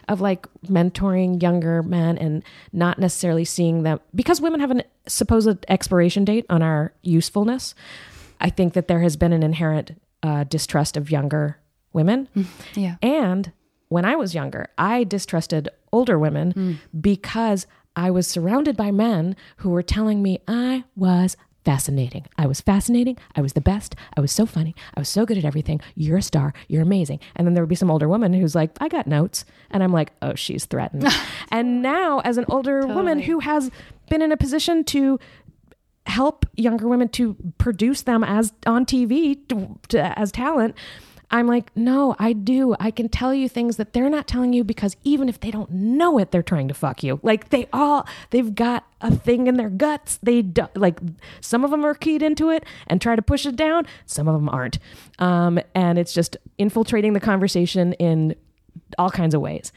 C: of like mentoring younger men and not necessarily seeing them because women have a supposed expiration date on our usefulness. I think that there has been an inherent uh, distrust of younger women.
A: Yeah.
C: And when I was younger, I distrusted older women because I was surrounded by men who were telling me I was fascinating. I was fascinating. I was the best. I was so funny. I was so good at everything. You're a star. You're amazing. And then there would be some older woman who's like, I got notes. And I'm like, oh, she's threatened. and now, as an older woman who has been in a position to help younger women to produce them as on TV to, to, as talent. I'm like, no, I do. I can tell you things that they're not telling you because even if they don't know it, they're trying to fuck you. Like they all, they've got a thing in their guts. They do, like some of them are keyed into it and try to push it down. Some of them aren't, um, and it's just infiltrating the conversation in all kinds of ways.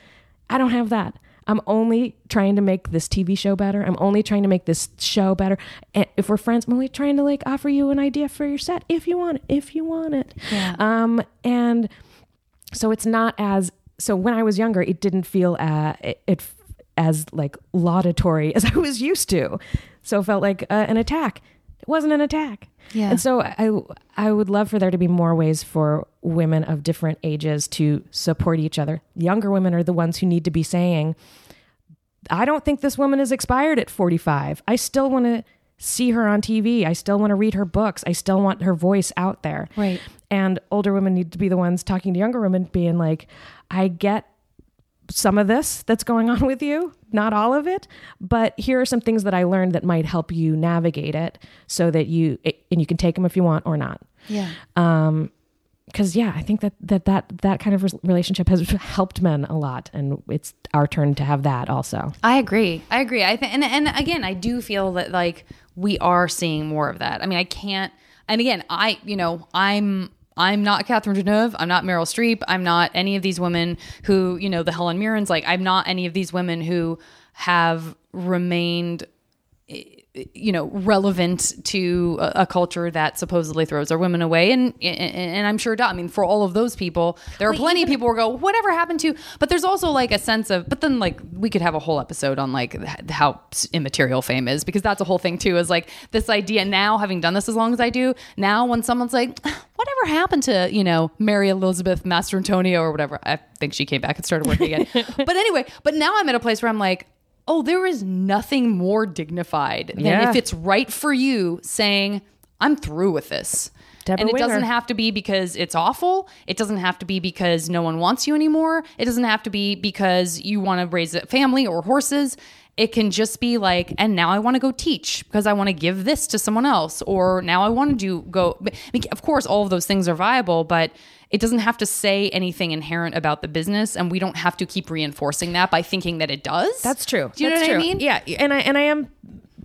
C: I don't have that. I'm only trying to make this TV show better. I'm only trying to make this show better. And if we're friends, I'm only trying to like offer you an idea for your set if you want it. If you want it.
A: Yeah.
C: Um, and so it's not as so when I was younger, it didn't feel uh, it, it as like laudatory as I was used to. So it felt like uh, an attack. It wasn't an attack.
A: Yeah.
C: And so I I would love for there to be more ways for women of different ages to support each other. Younger women are the ones who need to be saying, I don't think this woman is expired at 45. I still want to see her on TV. I still want to read her books. I still want her voice out there.
A: Right.
C: And older women need to be the ones talking to younger women, being like, I get some of this that's going on with you, not all of it, but here are some things that I learned that might help you navigate it so that you, and you can take them if you want or not.
A: Yeah.
C: Um, because yeah, I think that that that that kind of relationship has helped men a lot, and it's our turn to have that also.
A: I agree. I agree. I think, and and again, I do feel that like we are seeing more of that. I mean, I can't. And again, I you know I'm. I'm not Catherine Deneuve. I'm not Meryl Streep. I'm not any of these women who, you know, the Helen Mirrens. Like, I'm not any of these women who have remained eh, you know relevant to a, a culture that supposedly throws our women away and and, and i'm sure i mean for all of those people there are plenty of people who go whatever happened to but there's also like a sense of but then like we could have a whole episode on like how immaterial fame is because that's a whole thing too is like this idea now having done this as long as i do now when someone's like whatever happened to you know mary elizabeth Mastrantonio or whatever i think she came back and started working again but anyway but now i'm at a place where i'm like oh, there is nothing more dignified than
C: Yeah.
A: if it's right for you saying, I'm through with this.
C: Deborah
A: and it
C: Winger.
A: doesn't have to be because it's awful. It doesn't have to be because no one wants you anymore. It doesn't have to be because you want to raise a family or horses. It can just be like, and now I want to go teach because I want to give this to someone else, or now I want to do go. I mean, Of course, all of those things are viable, but it doesn't have to say anything inherent about the business, and we don't have to keep reinforcing that by thinking that it does.
C: That's true.
A: Do you know
C: That's
A: what I mean?
C: Yeah, and I and I am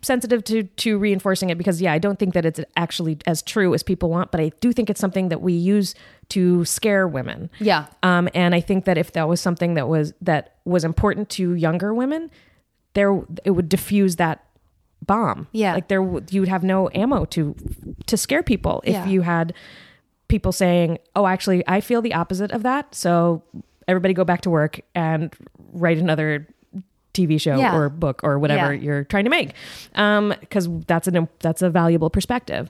C: sensitive to to reinforcing it because yeah, I don't think that it's actually as true as people want, but I do think it's something that we use to scare women.
A: Yeah.
C: Um, and I think that if that was something that was that was important to younger women, there it would diffuse that bomb.
A: Yeah.
C: like there you would have no ammo to to scare people if
A: Yeah.
C: you had people saying, "Oh, actually, I feel the opposite of that." So everybody go back to work and write another TV show
A: Yeah.
C: or book or whatever
A: Yeah.
C: you're trying to make, Um, because that's an that's a valuable perspective.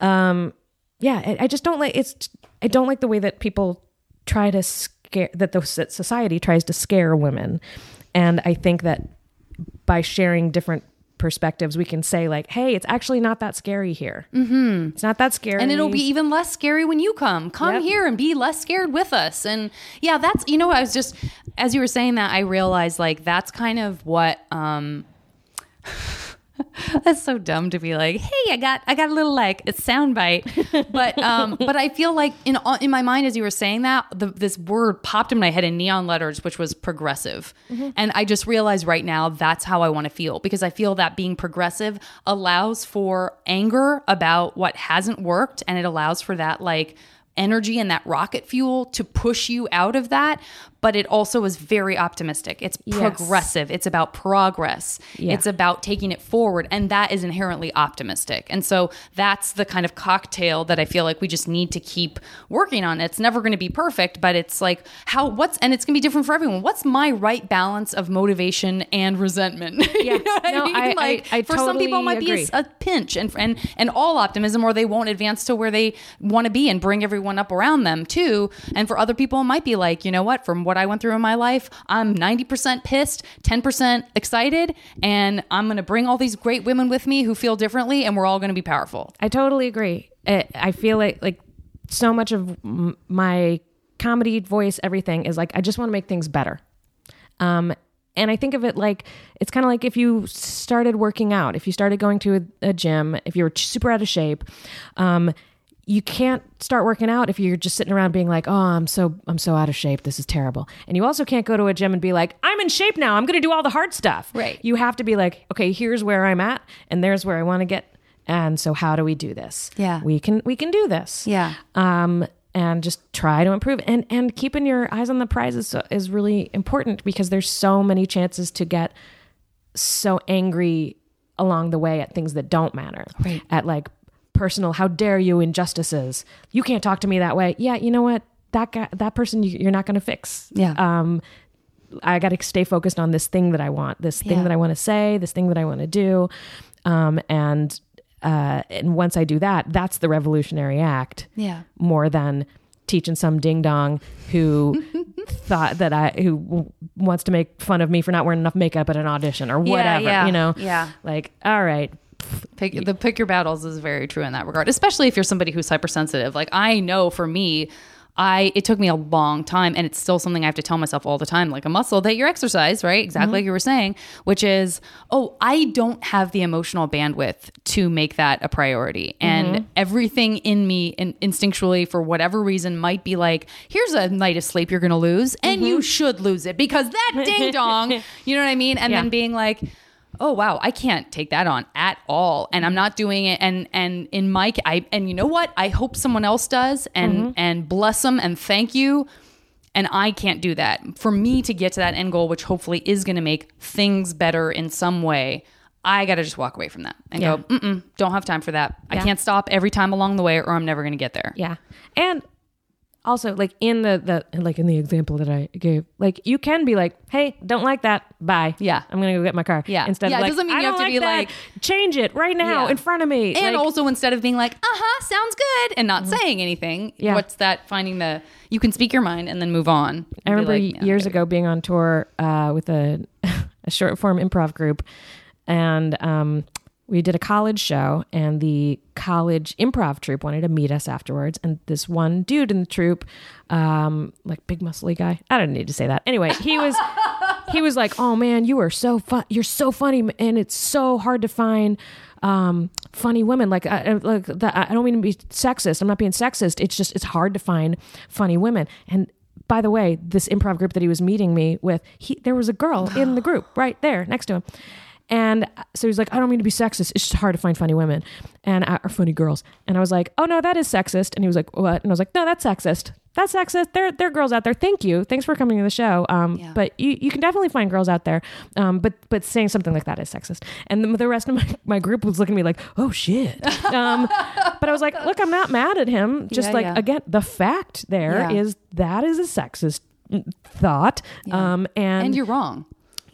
C: Um, yeah, I, I just don't like it's. I don't like the way that people try to scare that the that society tries to scare women, and I think that by sharing different perspectives, we can say like, "Hey, it's actually not that scary here. Mm-hmm. It's not that scary,
A: and it'll be even less scary when you come. Come
C: Yep.
A: here and be less scared with us. And yeah, that's you know, I was just as you were saying that, I realized like that's kind of what um that's so dumb to be like, hey, I got I got a little like a sound bite, but um, but I feel like in in my mind as you were saying that, the, this word popped in my head in neon letters, which was progressive, and I just realized right now that's how I want to feel because I feel that being progressive allows for anger about what hasn't worked, and it allows for that like energy and that rocket fuel to push you out of that. But it also is very optimistic. It's
C: Yes.
A: progressive. It's about progress.
C: Yeah.
A: It's about taking it forward. And that is inherently optimistic. And so that's the kind of cocktail that I feel like we just need to keep working on. It's never going to be perfect, but it's like how, what's, and it's going to be different for everyone. What's my right balance of motivation and resentment?
C: Yeah.
A: you know
C: No,
A: I mean?
C: I- I-
A: like
C: I
A: for some people, it might be a, a pinch and, and, and all optimism, or they won't advance to where they want to be and bring everyone up around them too. And for other people, it might be like, you know what, from what I went through in my life, I'm 90% pissed, 10% excited, and I'm going to bring all these great women with me who feel differently, and we're all going to be powerful.
C: I totally agree. I, feel like like so much of my comedy voice, everything is like I just want to make things better. Um, and I think of it like it's kind of like if you started working out, if you started going to a, a gym, if you were super out of shape, um, you can't start working out if you're just sitting around being like, "Oh, I'm so I'm so out of shape. This is terrible." And you also can't go to a gym and be like, "I'm in shape now. I'm going to do all the hard stuff."
A: Right.
C: You have to be like, "Okay, here's where I'm at, and there's where I want to get." And so, how do we do this?
A: Yeah.
C: we can we can do this.
A: Yeah.
C: Um, and just try to improve and and keeping your eyes on the prize is, is really important because there's so many chances to get so angry along the way at things that don't matter.
A: Right.
C: At like personal, how dare you injustices? You can't talk to me that way. Yeah, you know what? That guy, that person, you- you're not going to fix.
A: Yeah.
C: Um, I got to stay focused on this thing that I want, this thing
A: Yeah.
C: that I want to say, this thing that I want to do, um, and uh, and once I do that, that's the revolutionary act
A: Yeah.
C: more than teaching some ding dong who thought that I who wants to make fun of me for not wearing enough makeup at an audition or whatever.
A: yeah,
C: you know,
A: yeah.
C: Like, all right,
A: Pick, the pick your battles is very true in that regard, especially if you're somebody who's hypersensitive. Like I know for me, I it took me a long time, and it's still something I have to tell myself all the time, like a muscle that you're exercise, right? Exactly mm-hmm. like you were saying, which is, oh, I don't have the emotional bandwidth to make that a priority, and mm-hmm. everything in me, in, instinctually, for whatever reason, might be like, here's a night of sleep you're going to lose, and you mm-hmm. should lose it because that ding dong, you know what I mean? And
C: Yeah.
A: then being like oh wow i can't take that on at all. And i'm mm-hmm. not doing it. And and in my i and you know what? I hope someone else does and mm-hmm. and bless them and thank you. And i can't do that. For me to get to that end goal which hopefully is going to make things better in some way i got to just walk away from that and
C: Yeah.
A: go Mm-mm, don't have time for that. I can't stop every time along the way or i'm never going to get there.
C: Yeah, and also like in the the like in the example that I gave, like you can be like, hey, don't like that, bye.
A: Yeah.
C: I'm gonna go get my car.
A: Yeah.
C: instead
A: Yeah,
C: of like,
A: doesn't mean you have to be
C: that.
A: like-
C: change it right now
A: Yeah.
C: in front of me,
A: and
C: Like,
A: also instead of being like uh-huh sounds good and not saying anything
C: Yeah.
A: what's that finding the you can speak your mind and then move on
C: I remember
A: like, "Yeah,
C: years
A: okay."
C: ago being on tour uh, with a, a short form improv group, and um, we did a college show, and the college improv troupe wanted to meet us afterwards. And this one dude in the troupe, um, like big muscly guy, I don't need to say that. Anyway, he was. He was like, "Oh man, you are so fun. You're so funny, and it's so hard to find um, funny women. Like, I, like that, I don't mean to be sexist. I'm not being sexist. It's just it's hard to find funny women. And by the way, this improv group that he was meeting me with, he there was a girl in the group right there next to him. And so he's like, I don't mean to be sexist. It's just hard to find funny women and uh, or funny girls. And I was like, Oh no, that is sexist. And he was like, What? And I was like, No, that's sexist. That's sexist. There, there are girls out there. Thank you. Thanks for coming to the show. Um,
A: Yeah.
C: but you, you can definitely find girls out there. Um, but but saying something like that is sexist. And the, the rest of my, my group was looking at me like, Oh shit. Um, but I was like, Look, I'm not mad at him. Just
A: Yeah,
C: like
A: yeah.
C: again, the fact there is that is a sexist thought. Um, and
A: and you're wrong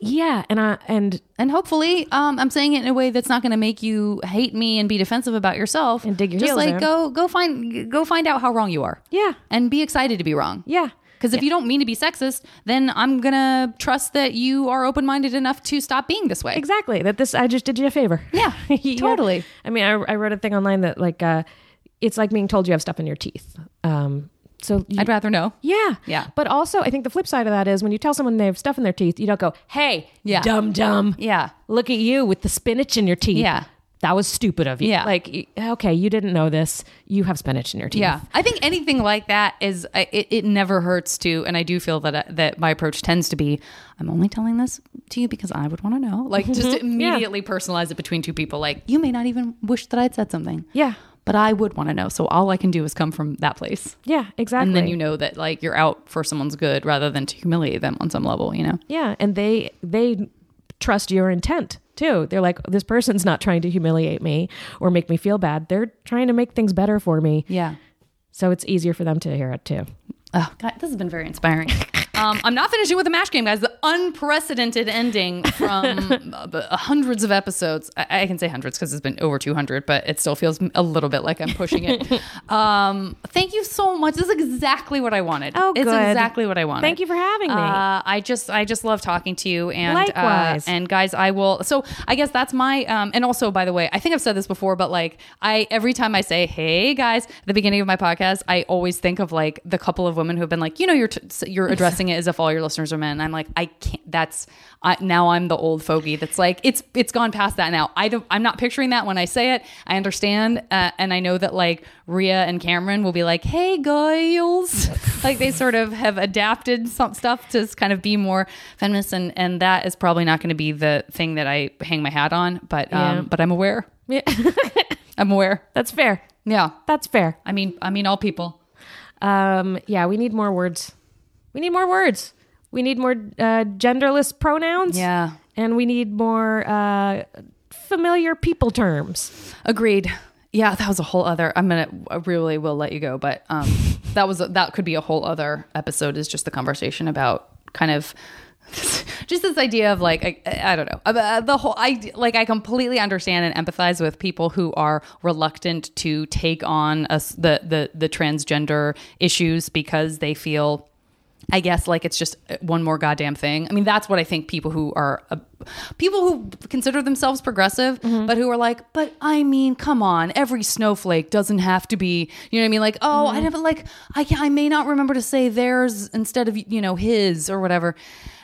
C: yeah, and I and
A: And hopefully, um, I'm saying it in a way that's not going to make you hate me and be defensive about yourself.
C: And dig your
A: Just
C: heels
A: like
C: in.
A: go go find go find out how wrong you are.
C: Yeah.
A: and be excited to be wrong.
C: yeah,
A: Because if you don't mean to be sexist, then I'm gonna trust that you are open minded enough to stop being this way.
C: exactly. That this I just did you a favor.
A: Yeah, totally.
C: I mean, I, I wrote a thing online that like uh, it's like being told you have stuff in your teeth. Um, so you,
A: I'd rather know.
C: yeah,
A: Yeah.
C: But also, I think the flip side of that is when you tell someone they have stuff in their teeth, you don't go, "Hey,
A: Yeah.
C: dumb dumb,
A: Yeah.
C: look at you with the spinach in your teeth."
A: Yeah.
C: That was stupid of you.
A: Yeah.
C: Like, okay, you didn't know this. You have spinach in your teeth.
A: Yeah, I think anything like that is it, it never hurts to, and I do feel that uh, that my approach tends to be I'm only telling this to you because I would want to know, like just to immediately personalize it between two people. Like you may not even wish that I'd said something,
C: Yeah.
A: But I would want to know. So all I can do is come from that place,
C: Yeah, exactly.
A: and then you know that like you're out for someone's good rather than to humiliate them on some level. You know?
C: Yeah, and they they trust your intent too. They're like, this person's not trying to humiliate me or make me feel bad. They're trying to make things better for me.
A: Yeah.
C: So it's easier for them to hear it too.
A: Oh, God, this has been very inspiring. Um, I'm not finishing with the MASH game, guys. The unprecedented ending from uh, hundreds of episodes. I, I can say hundreds because it's been over 200, but it still feels a little bit like I'm pushing it. um, thank you so much. This is exactly what I wanted.
C: Oh,
A: it's
C: good.
A: exactly what I wanted.
C: Thank you for having me.
A: Uh, I just, I just love talking to you, and
C: Likewise.
A: Uh, and guys, I will. So I guess that's my. Um, and also, by the way, I think I've said this before, but like, I every time I say, "Hey guys," at the beginning of my podcast, I always think of like the couple of women who have been like, you know, you're t- you're addressing it as if all your listeners are men. I'm like, I can't. That's I, now I'm the old fogey. That's like it's it's gone past that now. I don't. I'm not picturing that when I say it. I understand, uh, and I know that like Ria and Cameron will be like, "Hey guys," like they sort of have adapted some stuff to kind of be more feminist, and and that is probably not going to be the thing that I hang my hat on. But um,
C: Yeah.
A: but I'm aware.
C: Yeah.
A: I'm aware.
C: That's fair.
A: Yeah.
C: That's fair.
A: I mean, I mean, all people.
C: Um, yeah, we need more words. We need more words. We need more uh, genderless pronouns.
A: Yeah.
C: And we need more uh, familiar people terms.
A: Agreed. Yeah, that was a whole other. I'm gonna. I really will let you go, but um, that was that could be a whole other episode. Is just the conversation about kind of just this idea of like I, I don't know Uh, the whole. I like I completely understand and empathize with people who are reluctant to take on us the the the transgender issues because they feel I guess like it's just uh, one more goddamn thing. I mean, that's what I think people who are uh, people who consider themselves progressive, mm-hmm. but who are like, but I mean, come on, every snowflake doesn't have to be, you know what I mean? Like, oh, I mm-hmm. never like, I I may not remember to say theirs instead of you know his or whatever.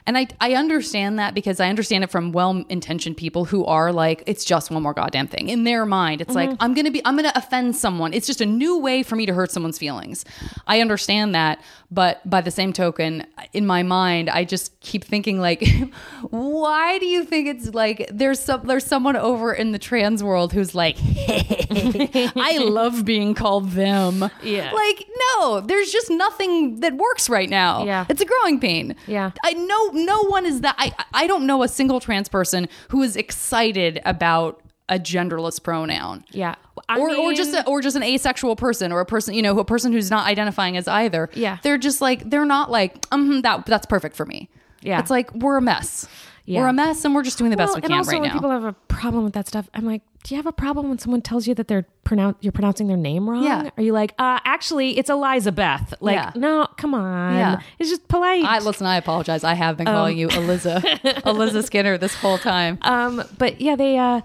A: And I, I understand that because I understand it from well intentioned people who are like, it's just one more goddamn thing. In their mind, it's like, mm-hmm. I'm going to be, I'm going to offend someone. It's just a new way for me to hurt someone's feelings. I understand that. But by the same token, in my mind, I just keep thinking, like, why do you think it's like there's some, there's someone over in the trans world who's like, I love being called them.
C: Yeah.
A: Like, no, there's just nothing that works right now.
C: Yeah.
A: It's a growing pain.
C: Yeah.
A: I know no one is that I I don't know a single trans person who is excited about a genderless pronoun.
C: Yeah. I
A: or, or just a, or just an asexual person or a person you know a person who's not identifying as either.
C: Yeah.
A: they're just like they're not like um that that's perfect for me.
C: Yeah.
A: it's like we're a mess.
C: Yeah.
A: We're a mess and we're just doing the best
C: Well,
A: we
C: and
A: can
C: also
A: right
C: when
A: now.
C: people have a problem with that stuff, I'm like, do you have a problem when someone tells you that they're pronounce you're pronouncing their name wrong?
A: Yeah.
C: Are you like, uh, actually, it's Elizabeth? Like,
A: Yeah.
C: no, come on.
A: Yeah.
C: It's just polite.
A: I listen. I apologize. I have been calling you Eliza, Eliza Skinner this whole time.
C: um, but yeah, they. Uh,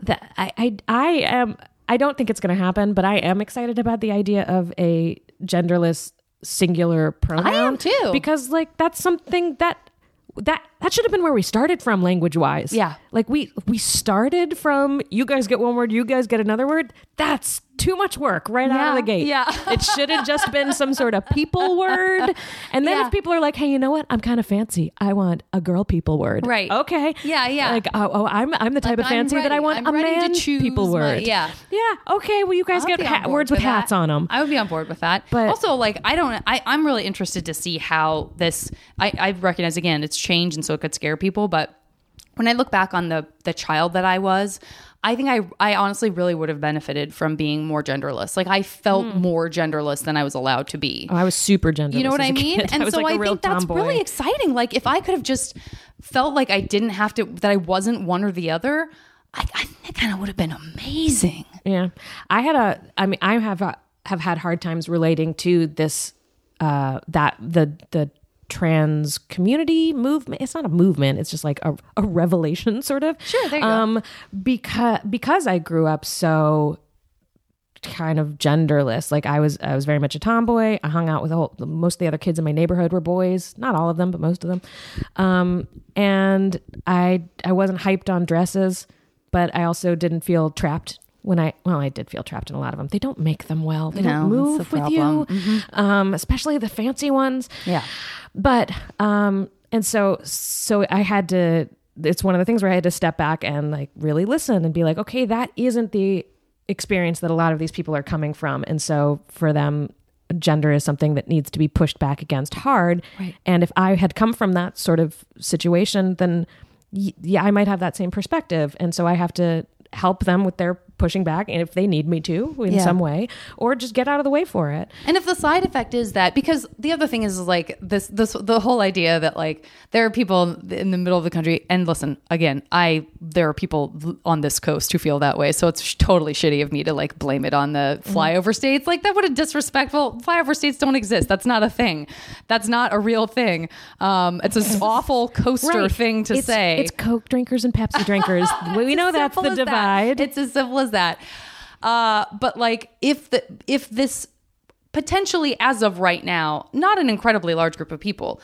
C: the, I, I, I am. I don't think it's going to happen, but I am excited about the idea of a genderless singular pronoun.
A: I am too.
C: because like that's something that that that should have been where we started from language wise.
A: Yeah.
C: like we we started from you guys get one word, you guys get another word. That's too much work right out of the gate.
A: yeah.
C: it should have just been some sort of people word. And then
A: Yeah.
C: if people are like, hey, you know what? I'm kind of fancy. I want a girl people word.
A: Right.
C: Okay.
A: Yeah, yeah.
C: Like, oh, oh I'm I'm the type
A: Like,
C: of fancy that I want
A: I'm
C: a
A: ready to
C: man
A: choose
C: people
A: my-
C: word.
A: yeah.
C: Yeah. Okay. Well, you guys
A: I'll
C: get ha- words with
A: that.
C: hats on them.
A: I would be on board with that.
C: But-
A: also, like, I don't. I, I'm really interested to see how this. I, I recognize again, it's changed and so it could scare people. But when I look back on the the child that I was, I think I I honestly really would have benefited from being more genderless. Like I felt
C: Hmm.
A: more genderless than I was allowed to be.
C: Oh, I was super genderless.
A: You know what I
C: a
A: mean?
C: kid.
A: And
C: was
A: so
C: like a
A: I think that's really exciting. Like if I could have just felt like I didn't have to, that I wasn't one or the other, I, I think that kind of would have been amazing.
C: Yeah, I had a. I mean, I have uh have had hard times relating to this. Uh, that the the trans community movement. It's not a movement. It's just like a, a revelation, sort of.
A: Sure, there you go.
C: um, because because I grew up so kind of genderless. Like I was, I was very much a tomboy. I hung out with all, most of the other kids in my neighborhood were boys. Not all of them, but most of them. Um, and I, I wasn't hyped on dresses, but I also didn't feel trapped when I, well, I did feel trapped in a lot of them. They don't make them well. They
A: No,
C: don't move
A: the
C: with you,
A: problem.
C: um, especially the fancy ones.
A: Yeah.
C: But um and so so I had to it's one of the things where I had to step back and like really listen and be like, okay, that isn't the experience that a lot of these people are coming from. And so for them gender is something that needs to be pushed back against hard.
A: Right.
C: And if I had come from that sort of situation, then yeah, I might have that same perspective. And so I have to help them with their pushing back and if they need me to in
A: Yeah.
C: some way or just get out of the way for it.
A: And if the side effect is that, because the other thing is, is like this, this, the whole idea that like there are people in the middle of the country, and listen, again, I there are people on this coast who feel that way, so it's sh- totally shitty of me to like blame it on the flyover states. Like that would have disrespectful. Flyover states don't exist. That's not a thing. That's not a real thing. Um, it's an awful coaster
C: Right.
A: thing to
C: it's,
A: say.
C: It's Coke drinkers and Pepsi drinkers. we know that's the
A: as that.
C: divide.
A: It's as simple as that. Uh, but like, if the if this potentially, as of right now, not an incredibly large group of people,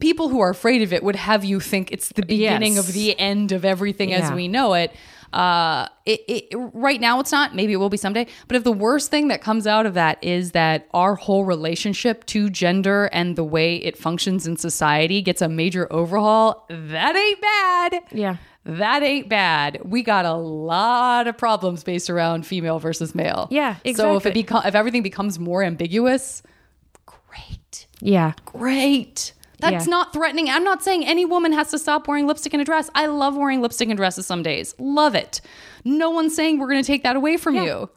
A: people who are afraid of it would have you think it's the beginning
C: Yes.
A: of the end of everything as we know it. Uh, it, it right now it's not. Maybe it will be someday. But if the worst thing that comes out of that is that our whole relationship to gender and the way it functions in society gets a major overhaul, that ain't bad
C: yeah.
A: That ain't bad. We got a lot of problems based around female versus male.
C: Yeah, exactly.
A: So if it
C: exactly.
A: becomes if everything becomes more ambiguous, great,
C: Yeah.
A: great. That's
C: Yeah.
A: not threatening. I'm not saying any woman has to stop wearing lipstick and a dress. I love wearing lipstick and dresses some days. Love it. No one's saying we're going to take that away from you.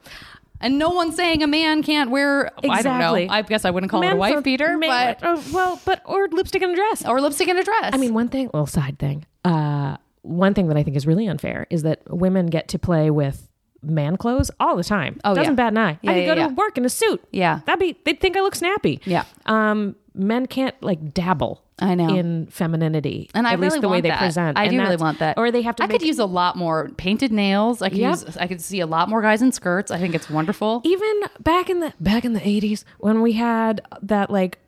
A: And no one's saying a man can't wear. I don't
C: Exactly.
A: know. I guess I wouldn't call it a wife beater,
C: men-
A: but
C: oh, well, but or lipstick and a dress.
A: or lipstick and a dress.
C: I mean, one thing, little side thing. Uh, one thing that I think is really unfair is that women get to play with man clothes all the time.
A: Oh,
C: doesn't
A: yeah.
C: bat an eye.
A: Yeah,
C: I could go
A: yeah.
C: to work in a suit.
A: Yeah.
C: that'd be. They'd think I look snappy.
A: Yeah.
C: Um, men can't like dabble.
A: I know.
C: in femininity,
A: and I
C: at
A: really
C: least the way they
A: that.
C: present.
A: I
C: And
A: do really want that.
C: Or they have to.
A: I could use a lot more painted nails. I could
C: Yep.
A: use. I could see a lot more guys in skirts. I think it's wonderful.
C: even back in the back in the eighties when we had that like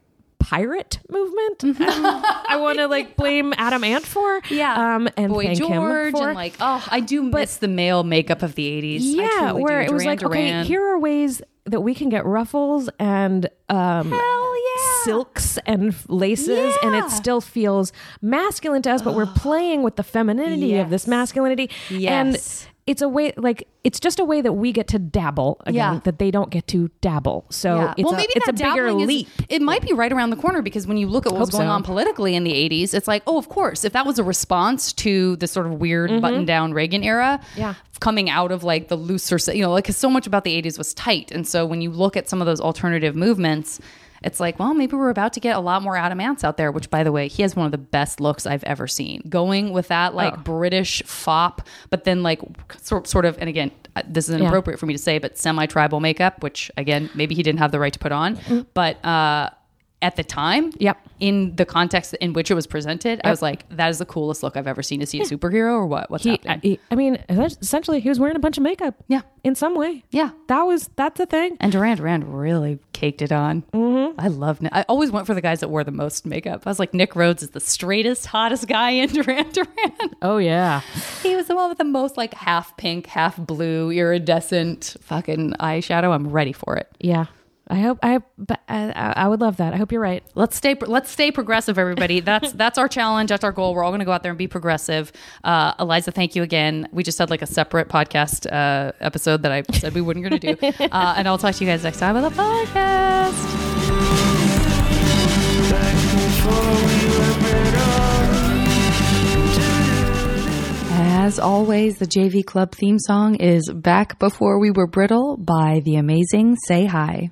C: pirate movement. um, I want to like blame Adam Ant for. Yeah. Um, and
A: Boy
C: thank
A: George
C: him for.
A: and like oh, I do miss the male makeup of the eighties.
C: yeah, where
A: do.
C: it was
A: Duran
C: like,
A: Duran.
C: okay, here are ways that we can get ruffles and um,
A: Hell yeah.
C: silks and laces, and it still feels masculine to us, but we're playing with the femininity of this masculinity.
A: Yes.
C: And it's a way, like, it's just a way that we get to dabble again,
A: Yeah.
C: that they don't get to dabble. So
A: Yeah.
C: it's
A: well,
C: a,
A: maybe
C: it's a bigger
A: is-
C: leap.
A: it might be right around the corner because when you look at what was going
C: so.
A: on politically in the 80s, it's like, oh, of course, if that was a response to the sort of weird button down Reagan era,
C: Mm-hmm. Yeah.
A: coming out of like the looser, you know, like 'cause so much about the 80s was tight. And so when you look at some of those alternative movements, it's like, well, maybe we're about to get a lot more Adam Ants out there, which by the way, he has one of the best looks I've ever seen. Going with that like
C: Oh.
A: British fop, but then like sort, sort of, and again, uh, this is
C: Yeah.
A: inappropriate for me to say, but semi tribal makeup, which again, maybe he didn't have the right to put on. But uh, at the time.
C: Yep.
A: in the context in which it was presented, I was like, that is the coolest look I've ever seen to see a superhero or what? What's
C: He,
A: happening?
C: I, I mean, essentially, he was wearing a bunch of makeup.
A: Yeah.
C: In some way.
A: Yeah.
C: That was, that's a thing.
A: and Duran Duran really caked it on. Mm-hmm. I love. I always went for the guys that wore the most makeup. I was like, Nick Rhodes is the straightest, hottest guy in Duran Duran.
C: Oh, yeah.
A: he was the one with the most like half pink, half blue, iridescent fucking eyeshadow. I'm ready for it.
C: Yeah. I hope I, I, I I would love that. I hope you're right.
A: Let's stay. Let's stay progressive, everybody. That's that's our challenge. That's our goal. We're all going to go out there and be progressive. Uh, Eliza, thank you again. We just had like a separate podcast uh, episode that I said we weren't going to do, uh, and I'll talk to you guys next time on the podcast.
D: Back before we were better.
A: As always, the JV Club theme song is Back Before We Were Brittle by the amazing Say Hi.